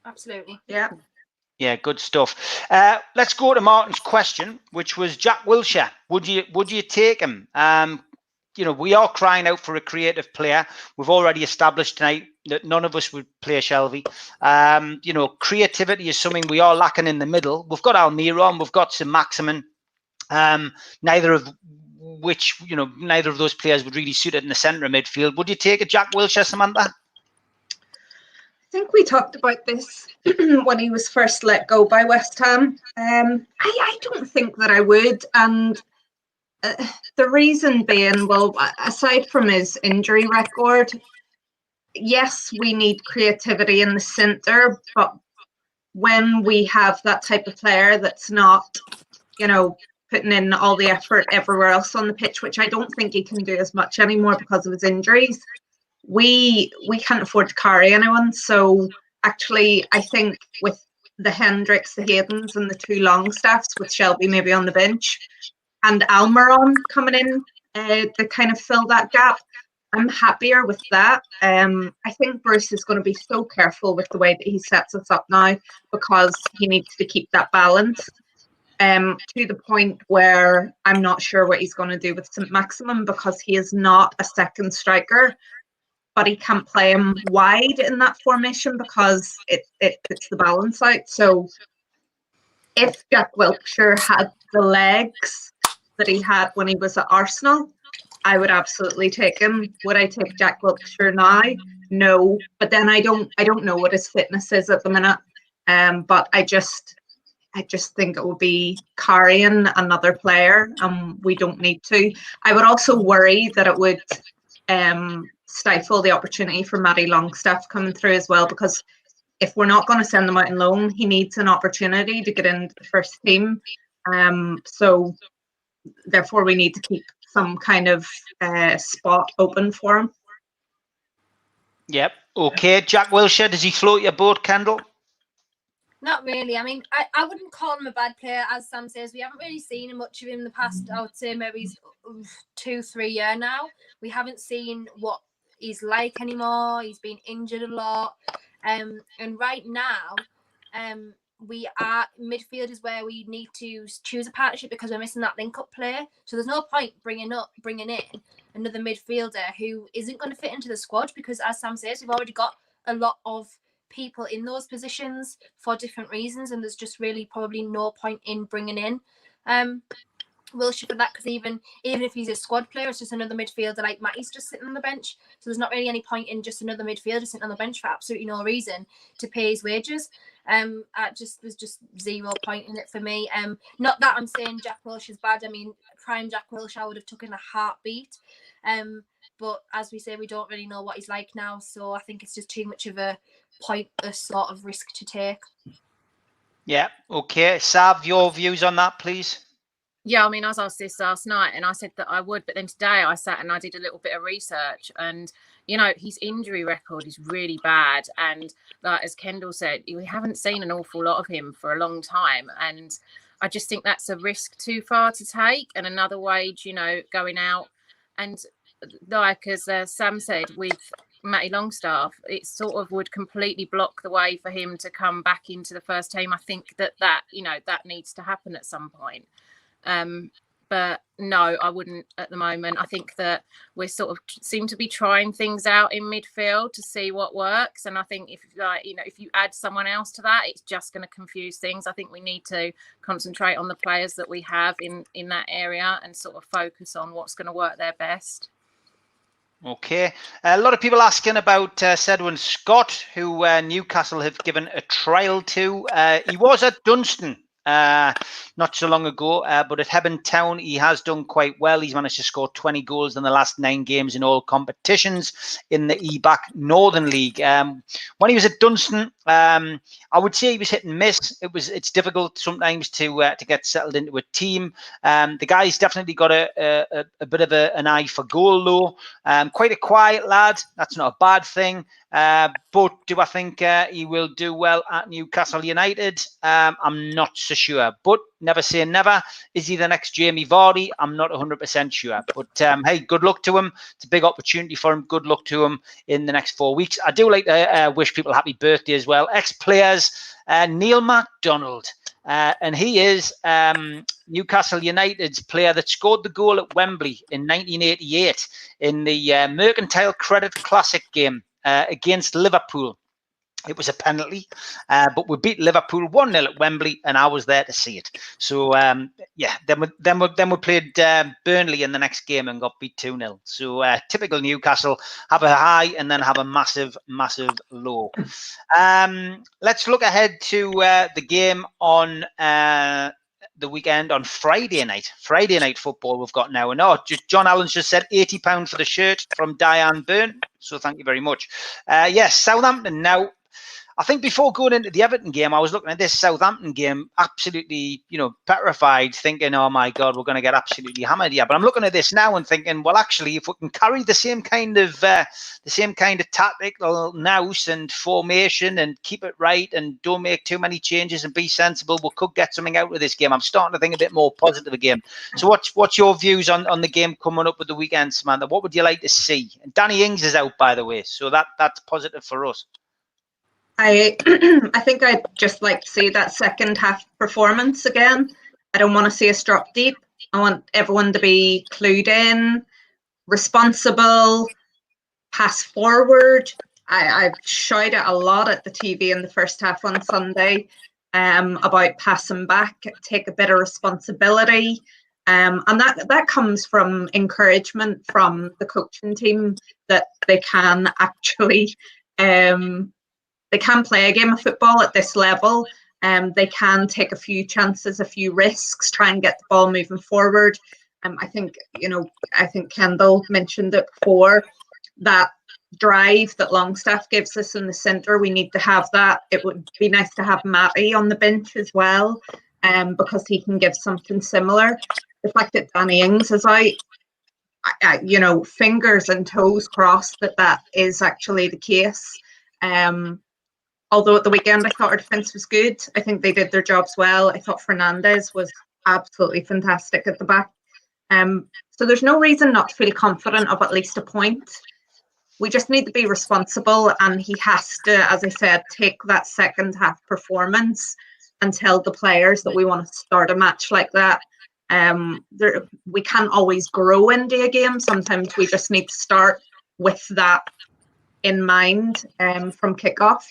Absolutely. Yeah. Yeah, good stuff. Uh, let's go to Martin's question, which was Jack Wilshere. Would you would you take him? Um, you know, we are crying out for a creative player. We've already established tonight that none of us would play Shelvey. Um, you know, creativity is something we are lacking in the middle. We've got Almiron, we've got Saint Maximin. Um, neither of which, you know, neither of those players would really suit it in the centre of midfield. Would you take a Jack Wilshere, Samantha? I think we talked about this when he was first let go by West Ham. Um, I, I don't think that I would, and uh, the reason being, well, aside from his injury record, yes, we need creativity in the centre, but when we have that type of player that's not, you know, putting in all the effort everywhere else on the pitch, which I don't think he can do as much anymore because of his injuries we we can't afford to carry anyone. So actually, I think with the Hendricks, the Haydens, and the two Longstaffs, with Shelvey maybe on the bench, and Almiron coming in uh, to kind of fill that gap, I'm happier with that. Um, I think Bruce is going to be so careful with the way that he sets us up now because he needs to keep that balance. Um, to the point where I'm not sure what he's going to do with St. Maximin because he is not a second striker but he can't play him wide in that formation because it, it puts the balance out. So if Jack Wilshere had the legs that he had when he was at Arsenal, I would absolutely take him. Would I take Jack Wilshere now? No, but then I don't I don't know what his fitness is at the minute. Um, but I just I just think it would be carrying another player, and we don't need to. I would also worry that it would um stifle the opportunity for Matty Longstaff coming through as well because if we're not going to send them out on loan, he needs an opportunity to get into the first team. Um, so therefore, we need to keep some kind of uh, spot open for him. Yep. Okay. Jack Wilshere, does he float your boat, Kendall? Not really. I mean, I, I wouldn't call him a bad player, as Sam says. We haven't really seen much of him in the past. I would say maybe two, three year now. We haven't seen what he's like anymore. He's been injured a lot. Um, and right now, um, we are midfield is where we need to choose a partnership because we're missing that link up player. So there's no point bringing up bringing in another midfielder who isn't going to fit into the squad because, as Sam says, we've already got a lot of people in those positions for different reasons, and there's just really probably no point in bringing in um, Wilshere for that because even even if he's a squad player, it's just another midfielder like Matty's just sitting on the bench. So there's not really any point in just another midfielder sitting on the bench for absolutely no reason to pay his wages. Um, I just there's just zero point in it for me. Um, not that I'm saying Jack is bad. I mean, prime Jack Wilshere would have taken a heartbeat. Um, but as we say, we don't really know what he's like now. So I think it's just too much of a pointless sort of risk to take. Yeah. Okay. Sav, your views on that, please. Yeah, I mean, I was asked this last night and I said that I would, but then today I sat and I did a little bit of research and, you know, his injury record is really bad. And like, as Kendall said, we haven't seen an awful lot of him for a long time. And I just think that's a risk too far to take. And another wage, you know, going out. And like as uh, Sam said, with Matty Longstaff, it sort of would completely block the way for him to come back into the first team. I think that that, you know, that needs to happen at some point. Um, but no, I wouldn't at the moment. I think that we sort of seem to be trying things out in midfield to see what works. And I think if like you know if you add someone else to that, it's just going to confuse things. I think we need to concentrate on the players that we have in in that area and sort of focus on what's going to work there best. Okay. A lot of people asking about uh, Sedwin Scott, who uh, Newcastle have given a trial to. Uh, he was at Dunston uh, not so long ago. Uh, but at Hebburn Town, he has done quite well. He's managed to score 20 goals in the last nine games in all competitions in the EBAC Northern League. Um, when he was at Dunston, um, I would say he was hit and miss. It was it's difficult sometimes to uh, to get settled into a team. Um, the guy's definitely got a, a, a bit of a, an eye for goal, though. Um, quite a quiet lad. That's not a bad thing. Uh, but do I think uh, he will do well at Newcastle United? Um, I'm not so sure. But never say never. Is he the next Jamie Vardy? I'm not 100% sure. But um, hey, good luck to him. It's a big opportunity for him. Good luck to him in the next four weeks. I do like to uh, wish people happy birthday as well. Ex players, uh, Neil McDonald. Uh, and he is um, Newcastle United's player that scored the goal at Wembley in 1988 in the uh, Mercantile Credit Classic game uh, against Liverpool. It was a penalty, uh, but we beat Liverpool 1 0 at Wembley, and I was there to see it. So, um, yeah, then we, then we, then we played um, Burnley in the next game and got beat 2 0. So, uh, typical Newcastle have a high and then have a massive, massive low. Um, let's look ahead to uh, the game on uh, the weekend on Friday night. Friday night football we've got now. And oh, John Allen's just said eighty pounds for the shirt from Diane Byrne. So thank you very much. Uh, yes, Southampton now I think before going into the Everton game, I was looking at this Southampton game, absolutely, you know, petrified, thinking, "Oh my God, we're going to get absolutely hammered." Yeah, but I'm looking at this now and thinking, well, actually, if we can carry the same kind of uh, the same kind of tactical nous and formation and keep it right and don't make too many changes and be sensible, we could get something out of this game. I'm starting to think a bit more positive again. So, what's what's your views on, on the game coming up with the weekend, Samantha? What would you like to see? And Danny Ings is out, by the way, so that that's positive for us. I I think I'd just like to see that second half performance again. I don't want to see us drop deep. I want everyone to be clued in, responsible, pass forward. I, I've shouted a lot at the TV in the first half on Sunday um, about passing back, take a bit of responsibility. Um, and that that comes from encouragement from the coaching team that they can actually um, they can play a game of football at this level. Um, they can take a few chances, a few risks, try and get the ball moving forward. Um, I think you know, I think Kendall mentioned it before that drive that Longstaff gives us in the centre. We need to have that. It would be nice to have Matty on the bench as well, um, because he can give something similar. The fact that Danny Ings is out, I, you know, fingers and toes crossed that that is actually the case. Um, although at the weekend I thought our defence was good. I think they did their jobs well. I thought Fernandez was absolutely fantastic at the back. Um, so there's no reason not to feel confident of at least a point. We just need to be responsible, and he has to, as I said, take that second half performance and tell the players that we want to start a match like that. Um, there, we can't always grow into a game. Sometimes we just need to start with that in mind um, from kickoff.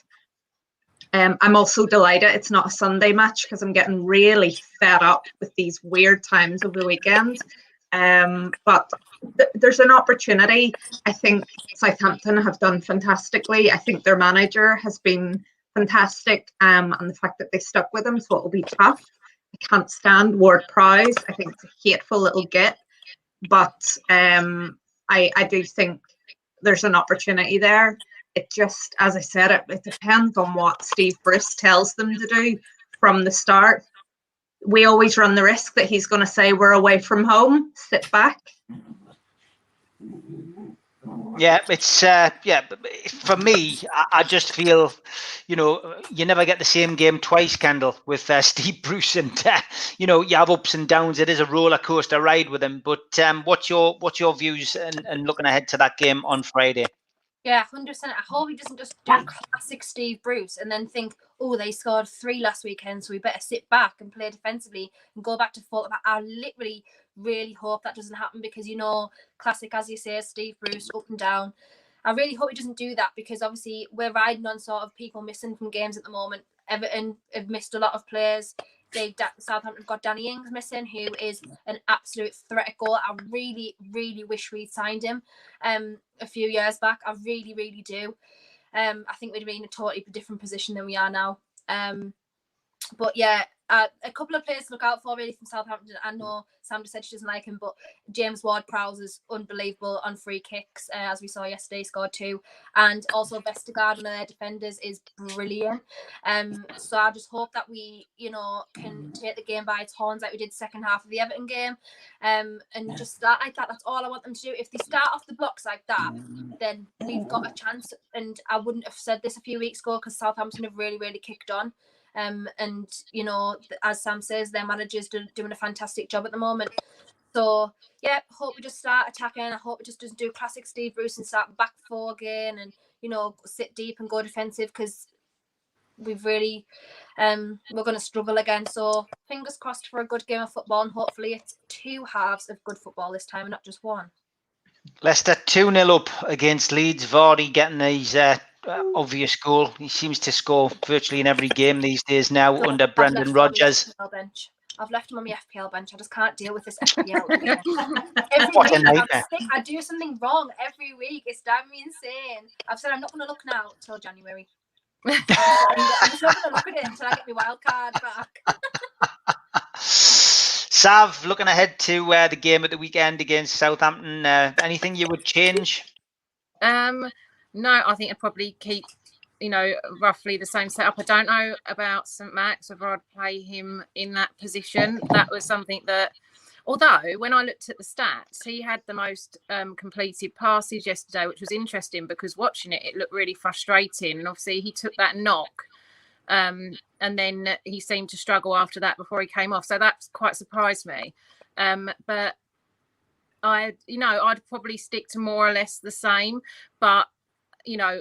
Um, I'm also delighted it's not a Sunday match because I'm getting really fed up with these weird times of the weekend. Um, but th- there's an opportunity. I think Southampton have done fantastically. I think their manager has been fantastic, um, and the fact that they stuck with him, so it'll be tough. I can't stand Ward Prowse. I think it's a hateful little git, but um, I I do think there's an opportunity there. It just, as I said, it, it depends on what Steve Bruce tells them to do from the start we always run the risk that he's going to say we're away from home sit back Yeah, it's uh, yeah. For me, I, I just feel, you know, you never get the same game twice, Kendall, with uh, Steve Bruce, and uh, you know, you have ups and downs. It is a roller coaster ride with him. But um, what's your what's your views and, and looking ahead to that game on Friday? Yeah, hundred percent. I hope he doesn't just do classic Steve Bruce and then think, "Oh, they scored three last weekend, so we better sit back and play defensively and go back to full." I literally really hope that doesn't happen because you know, classic as you say, Steve Bruce up and down. I really hope he doesn't do that because obviously we're riding on sort of people missing from games at the moment. Everton have missed a lot of players. They Southampton got Danny Ings missing, who is an absolute threat at goal. I really, really wish we'd signed him um a few years back. I really, really do. Um, I think we'd be in a totally different position than we are now. Um, but yeah, uh, a couple of players to look out for really from Southampton. I know Sam just said she doesn't like him, but James Ward Prowse is unbelievable on free kicks, uh, as we saw yesterday, scored two, and also Vestergaard, one of their defenders, is brilliant. Um, so I just hope that we, you know, can take the game by its horns like we did second half of the Everton game, um, and just start like that. That's all I want them to do. If they start off the blocks like that, then we've got a chance. And I wouldn't have said this a few weeks ago because Southampton have really, really kicked on. Um, and you know, as Sam says, their manager's do, doing a fantastic job at the moment. So yeah, hope we just start attacking. I hope it just doesn't do classic Steve Bruce and start back four again, and you know, sit deep and go defensive because we've really um we're going to struggle again. So fingers crossed for a good game of football, and hopefully it's two halves of good football this time, and not just one. Leicester 2 0 up against Leeds. Vardy getting his uh, obvious goal. He seems to score virtually in every game these days now I've under left Brendan him Rodgers. FPL bench. I've left him on the FPL bench. I just can't deal with this FPL. again. every What a week I'm I do something wrong every week. It's driving me insane. I've said I'm not going to look now till January. I'm I'm just not going to look at it until I get my wild card back. Sav, looking ahead to uh, the game at the weekend against Southampton, uh, anything you would change? Um, no, I think I'd probably keep, you know, roughly the same setup. I don't know about St Max whether I'd play him in that position. That was something that, although when I looked at the stats, he had the most um, completed passes yesterday, which was interesting because watching it, it looked really frustrating. And obviously, he took that knock. Um, and then he seemed to struggle after that before he came off. So that quite surprised me. Um, but I, you know, I'd probably stick to more or less the same. But you know,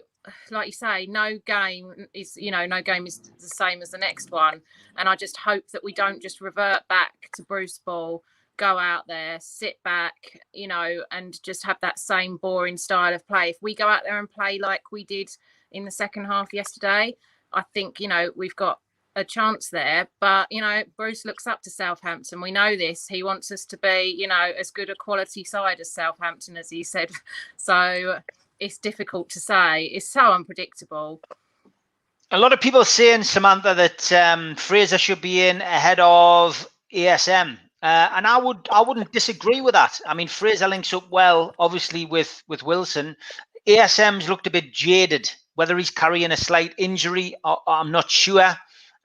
like you say, no game is, you know, no game is the same as the next one. And I just hope that we don't just revert back to Bruce Ball, go out there, sit back, you know, and just have that same boring style of play. If we go out there and play like we did in the second half yesterday, I think, you know, we've got a chance there. But, you know, Bruce looks up to Southampton. We know this. He wants us to be, you know, as good a quality side as Southampton, as he said. So it's difficult to say. It's so unpredictable. A lot of people saying, Samantha, that um, Fraser should be in ahead of ASM. Uh, and I would I wouldn't disagree with that. I mean, Fraser links up well, obviously, with with Wilson. ASM's looked a bit jaded. Whether he's carrying a slight injury, I'm not sure.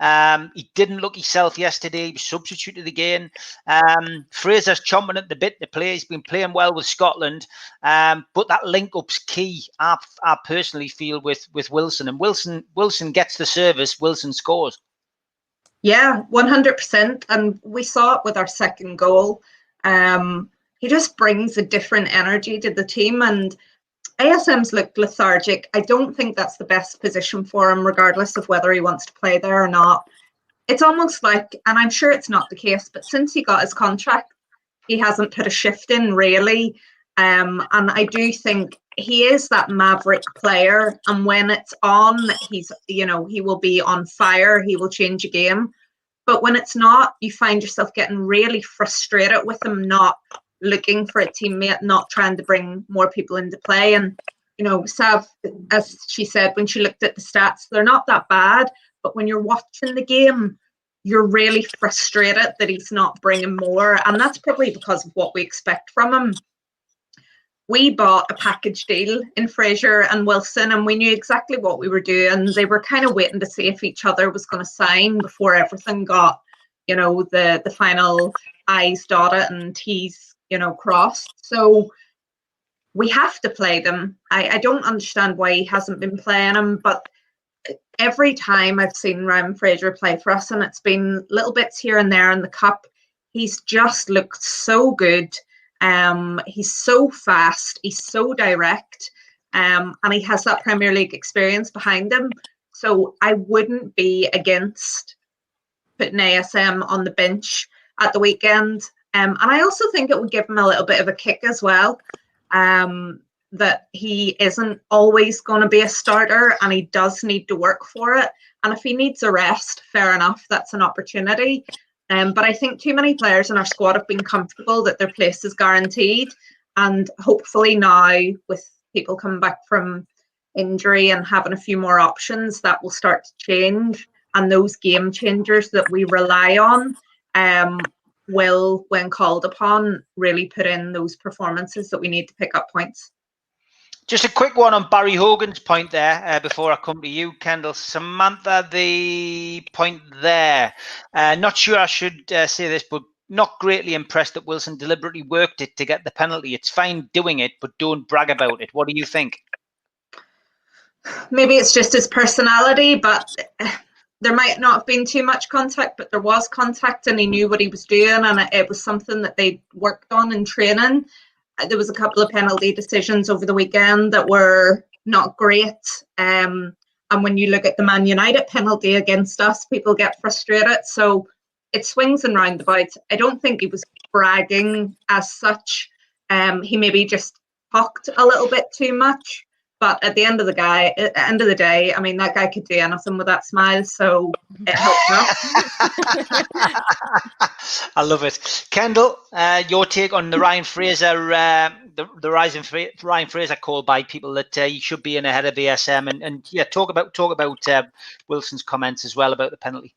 Um, he didn't look himself yesterday. He was substituted again. Um, Fraser's chomping at the bit to play. He's been playing well with Scotland, um, but that link up's key. I, I personally feel with with Wilson and Wilson Wilson gets the service. Wilson scores. Yeah, one hundred percent, and we saw it with our second goal. Um, he just brings a different energy to the team, and ASM's looked lethargic. I don't think that's the best position for him, regardless of whether he wants to play there or not. It's almost like, and I'm sure it's not the case, but since he got his contract, he hasn't put a shift in really. Um, and I do think he is that maverick player. And when it's on, he's, you know, he will be on fire, he will change a game. But when it's not, you find yourself getting really frustrated with him not looking for a teammate, not trying to bring more people into play. And, you know, Sav, as she said, when she looked at the stats, they're not that bad. But when you're watching the game, you're really frustrated that he's not bringing more. And that's probably because of what we expect from him. We bought a package deal in Fraser and Wilson, and we knew exactly what we were doing. They were kind of waiting to see if each other was going to sign before everything got, you know, the the final I's dotted and T's you know, crossed. So we have to play them. I, I don't understand why he hasn't been playing them, but every time I've seen Ryan Fraser play for us, and it's been little bits here and there in the cup, he's just looked so good. Um, he's so fast, he's so direct, um, and he has that Premier League experience behind him. So I wouldn't be against putting ASM on the bench at the weekend. Um, and I also think it would give him a little bit of a kick as well. Um, that he isn't always going to be a starter and he does need to work for it. And if he needs a rest, fair enough, that's an opportunity. Um, but I think too many players in our squad have been comfortable that their place is guaranteed. And hopefully now, with people coming back from injury and having a few more options, that will start to change. And those game changers that we rely on um, will, when called upon, really put in those performances that we need to pick up points. Just a quick one on Barry Hogan's point there uh, before I come to you, Kendall. Samantha, the point there. Uh, not sure I should uh, say this, but not greatly impressed that Wilson deliberately worked it to get the penalty. It's fine doing it, but don't brag about it. What do you think? Maybe it's just his personality, but there might not have been too much contact, but there was contact, and he knew what he was doing, and it, was something that they worked on in training. Uh, there was a couple of penalty decisions over the weekend that were not great. Um, and when you look at the Man United penalty against us, people get frustrated. So it swings and roundabouts. I don't think he was bragging as such. Um, he maybe just talked a little bit too much. But at the end of the guy, end of the day, I mean, that guy could do anything with that smile, so it helped I love it, Kendall. Uh, your take on the Ryan Fraser, uh, the the rising Ryan Fraser call by people that uh, he should be in ahead of ASM, and, and yeah, talk about talk about uh, Wilson's comments as well about the penalty.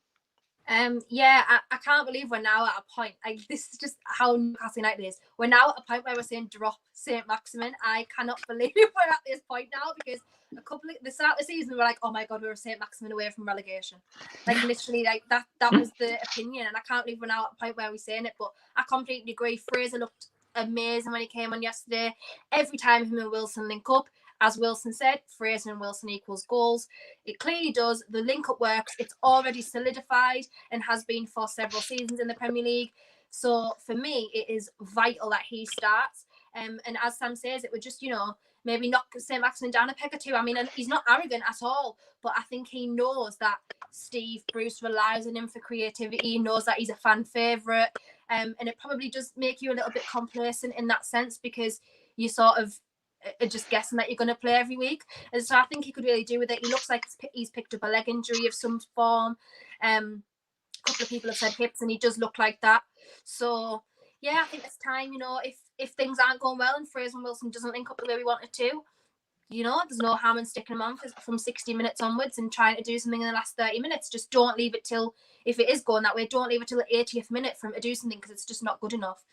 Um, yeah, I, I can't believe we're now at a point. Like this is just how Newcastle United is. We're now at a point where we're saying drop Saint Maximin. I cannot believe we're at this point now because a couple of the start of the season we were like, oh my god, we are Saint Maximin away from relegation. Like literally, like that that was the opinion, and I can't believe we're now at a point where we're saying it. But I completely agree. Fraser looked amazing when he came on yesterday. Every time him and Wilson link up, as Wilson said, Fraser and Wilson equals goals. It clearly does. The link up works. It's already solidified and has been for several seasons in the Premier League. So for me, it is vital that he starts. Um, and as Sam says, it would just, you know, maybe knock St. Maximin down a peg or two. I mean, he's not arrogant at all, but I think he knows that Steve Bruce relies on him for creativity. He knows that he's a fan favourite. Um, and it probably does make you a little bit complacent in that sense because you sort of are just guessing that you're going to play every week. And so I think he could really do with it. He looks like he's picked up a leg injury of some form. Um, a couple of people have said hips, and he does look like that. So yeah, I think it's time. You know, if if things aren't going well and Fraser and Wilson doesn't link up the way we wanted to, you know, there's no harm in sticking him on for, from 60 minutes onwards and trying to do something in the last 30 minutes. Just don't leave it till, if it is going that way, don't leave it till the 80th minute for him to do something because it's just not good enough.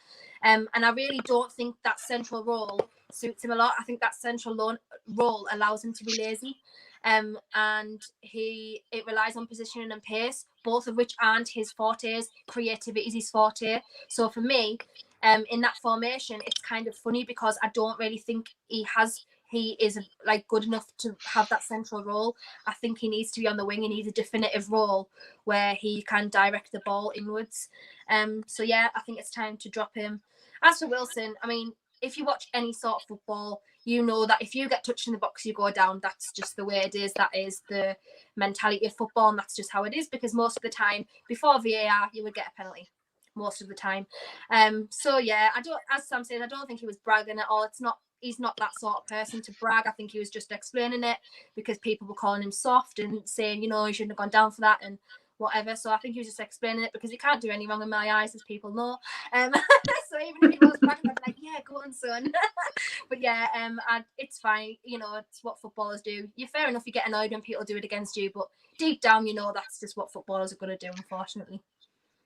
Um, and I really don't think that central role suits him a lot. I think that central lo- role allows him to be lazy. Um, and he it relies on positioning and pace, both of which aren't his fortes. Creativity is his forte. So for me, um, in that formation, it's kind of funny because I don't really think he has he isn't like good enough to have that central role. I think he needs to be on the wing. He needs a definitive role where he can direct the ball inwards. Um, so yeah, I think it's time to drop him. As for Wilson, I mean, if you watch any sort of football, you know that if you get touched in the box, you go down. That's just the way it is. That is the mentality of football, and that's just how it is. Because most of the time, before VAR, you would get a penalty. Most of the time. Um. So yeah, I don't. As Sam said, I don't think he was bragging at all. It's not. He's not that sort of person to brag. I think he was just explaining it because people were calling him soft and saying, you know, he shouldn't have gone down for that and whatever. So I think he was just explaining it because he can't do any wrong in my eyes, as people know. Um, so even if he was bragging, I'd be like, yeah, go on, son. but yeah, um, I, it's fine. You know, it's what footballers do. You're fair enough. You get annoyed when people do it against you, but deep down, you know that's just what footballers are going to do. Unfortunately,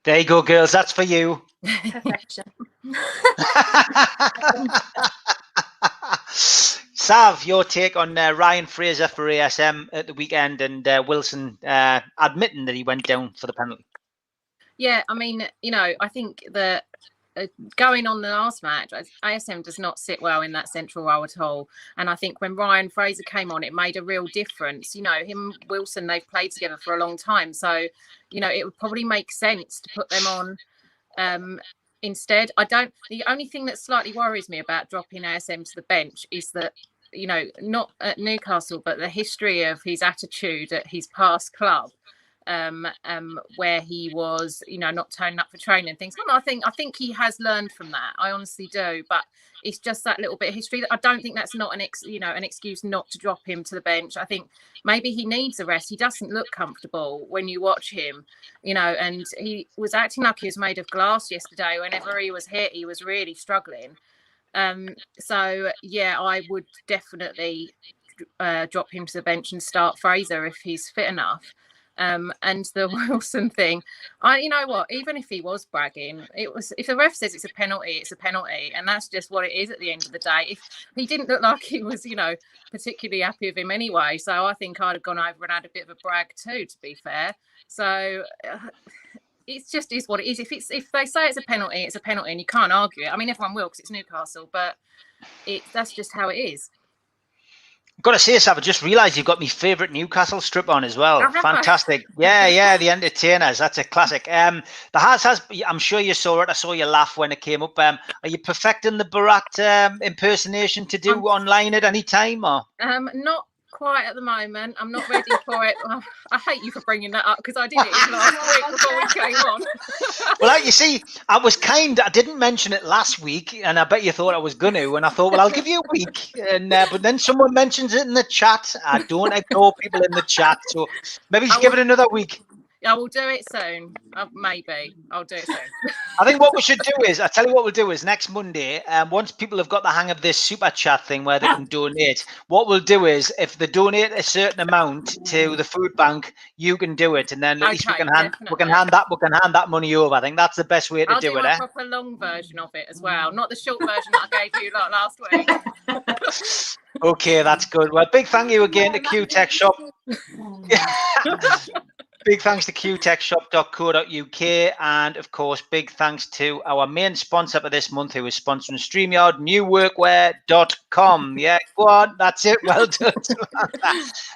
There you go, girls. That's for you. perfection. Sav, your take on uh, Ryan Fraser for ASM at the weekend and uh, Wilson uh, admitting that he went down for the penalty. Yeah, I mean, you know, I think that uh, going on the last match, ASM does not sit well in that central role at all. And I think when Ryan Fraser came on, it made a real difference. You know, him Wilson, they've played together for a long time, so you know, it would probably make sense to put them on um, instead. I don't. The only thing that slightly worries me about dropping ASM to the bench is that you know, not at Newcastle, but the history of his attitude at his past club, um, um, where he was, you know, not turning up for training things. And I think I think he has learned from that. I honestly do, but it's just that little bit of history. I don't think that's not an ex, you know, an excuse not to drop him to the bench. I think maybe he needs a rest. He doesn't look comfortable when you watch him, you know, and he was acting like he was made of glass yesterday. Whenever he was hit, he was really struggling. Um, so yeah, I would definitely uh, drop him to the bench and start Fraser if he's fit enough. Um, and the Wilson thing, I, you know what? Even if he was bragging, it was if the ref says it's a penalty, it's a penalty, and that's just what it is at the end of the day. If he didn't look like he was, you know, particularly happy with him anyway, so I think I'd have gone over and had a bit of a brag too. To be fair, so. Uh, it's just is what it is. If it's if they say it's a penalty, it's a penalty, and you can't argue it. I mean, everyone will because it's Newcastle, but it that's just how it is. Got to say, Sav, I just realised you've got my favourite Newcastle strip on as well. Fantastic. Yeah, yeah, the entertainers. That's a classic. Um, the Hearts has. I'm sure you saw it. I saw you laugh when it came up. Um, are you perfecting the Borat um, impersonation to do Um, online at any time, or? Um, not quite at the moment. I'm not ready for it. I hate you for bringing that up because I did it last week before we came on. Well, like you see, I was kind. I didn't mention it last week, and I bet you thought I was going to. And I thought, well, I'll give you a week. And uh, but then someone mentions it in the chat. I don't ignore people in the chat, so maybe just I give will- it another week. I will do it soon. Uh, maybe I'll do it soon. I think what we should do is, I tell you what we'll do is next Monday, um, once people have got the hang of this super chat thing where they can donate, what we'll do is if they donate a certain amount to the food bank, you can do it, and then at least we can hand we can hand that we can hand that money over. I think that's the best way to I'll do, do it. a Eh? proper long version of it as well, not the short version that I gave you like last week. Okay, that's good. Well, big thank you again to Q Tech Shop. Big thanks to qtechshop.co.uk and of course big thanks to our main sponsor for this month who is sponsoring StreamYard, newworkwear.com. Yeah, go on, that's it. Well done.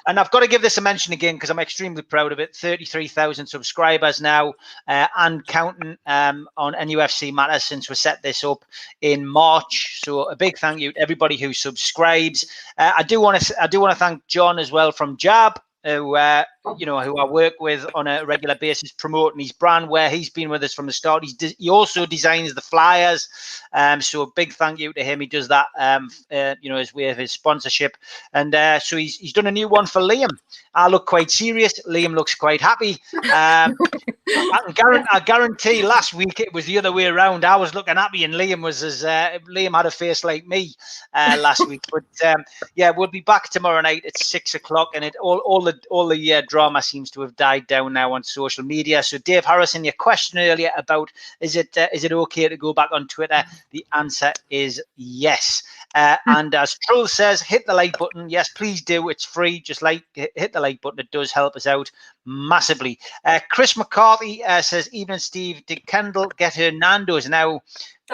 And I've got to give this a mention again because I'm extremely proud of it. 33,000 subscribers now uh, and counting um, on NUFC Matters since we set this up in March. So a big thank you to everybody who subscribes. Uh, I do want to I do want to thank John as well from Jab who uh, you know, who I work with on a regular basis, promoting his brand. Where he's been with us from the start. He's de- he also designs the flyers. Um, so a big thank you to him. He does that, um, uh, you know, as way of his sponsorship. And uh, so he's he's done a new one for Liam. I look quite serious. Liam looks quite happy. Um, I, guarantee, I guarantee last week it was the other way around. I was looking happy and Liam was as uh, Liam had a face like me uh, last week. But um, yeah, we'll be back tomorrow night at six o'clock, and it all all the all the uh, drama seems to have died down now on social media. So Dave Harrison, your question earlier about is it uh, is it okay to go back on Twitter? The answer is yes. Uh, and as Trull says, hit the like button. Yes, please do. It's free. Just like hit the like button. It does help us out massively. Uh, Chris McCarthy uh, says, "Even Steve. Did Kendall get her Nando's?" Now,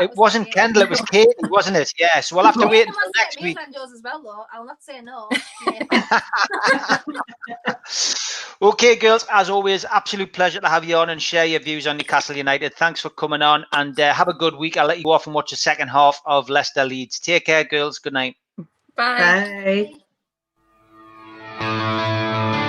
it was wasn't Katie. Kendall. It was Katie, wasn't it? Yeah. So we'll have to Katie wait wants until to next get me week. Nando's as well, though. I'll not say no. Okay, girls. As always, absolute pleasure to have you on and share your views on Newcastle United. Thanks for coming on and uh, have a good week. I'll let you go off and watch the second half of Leicester Leeds. Take care, girls. Good night. Bye. Bye.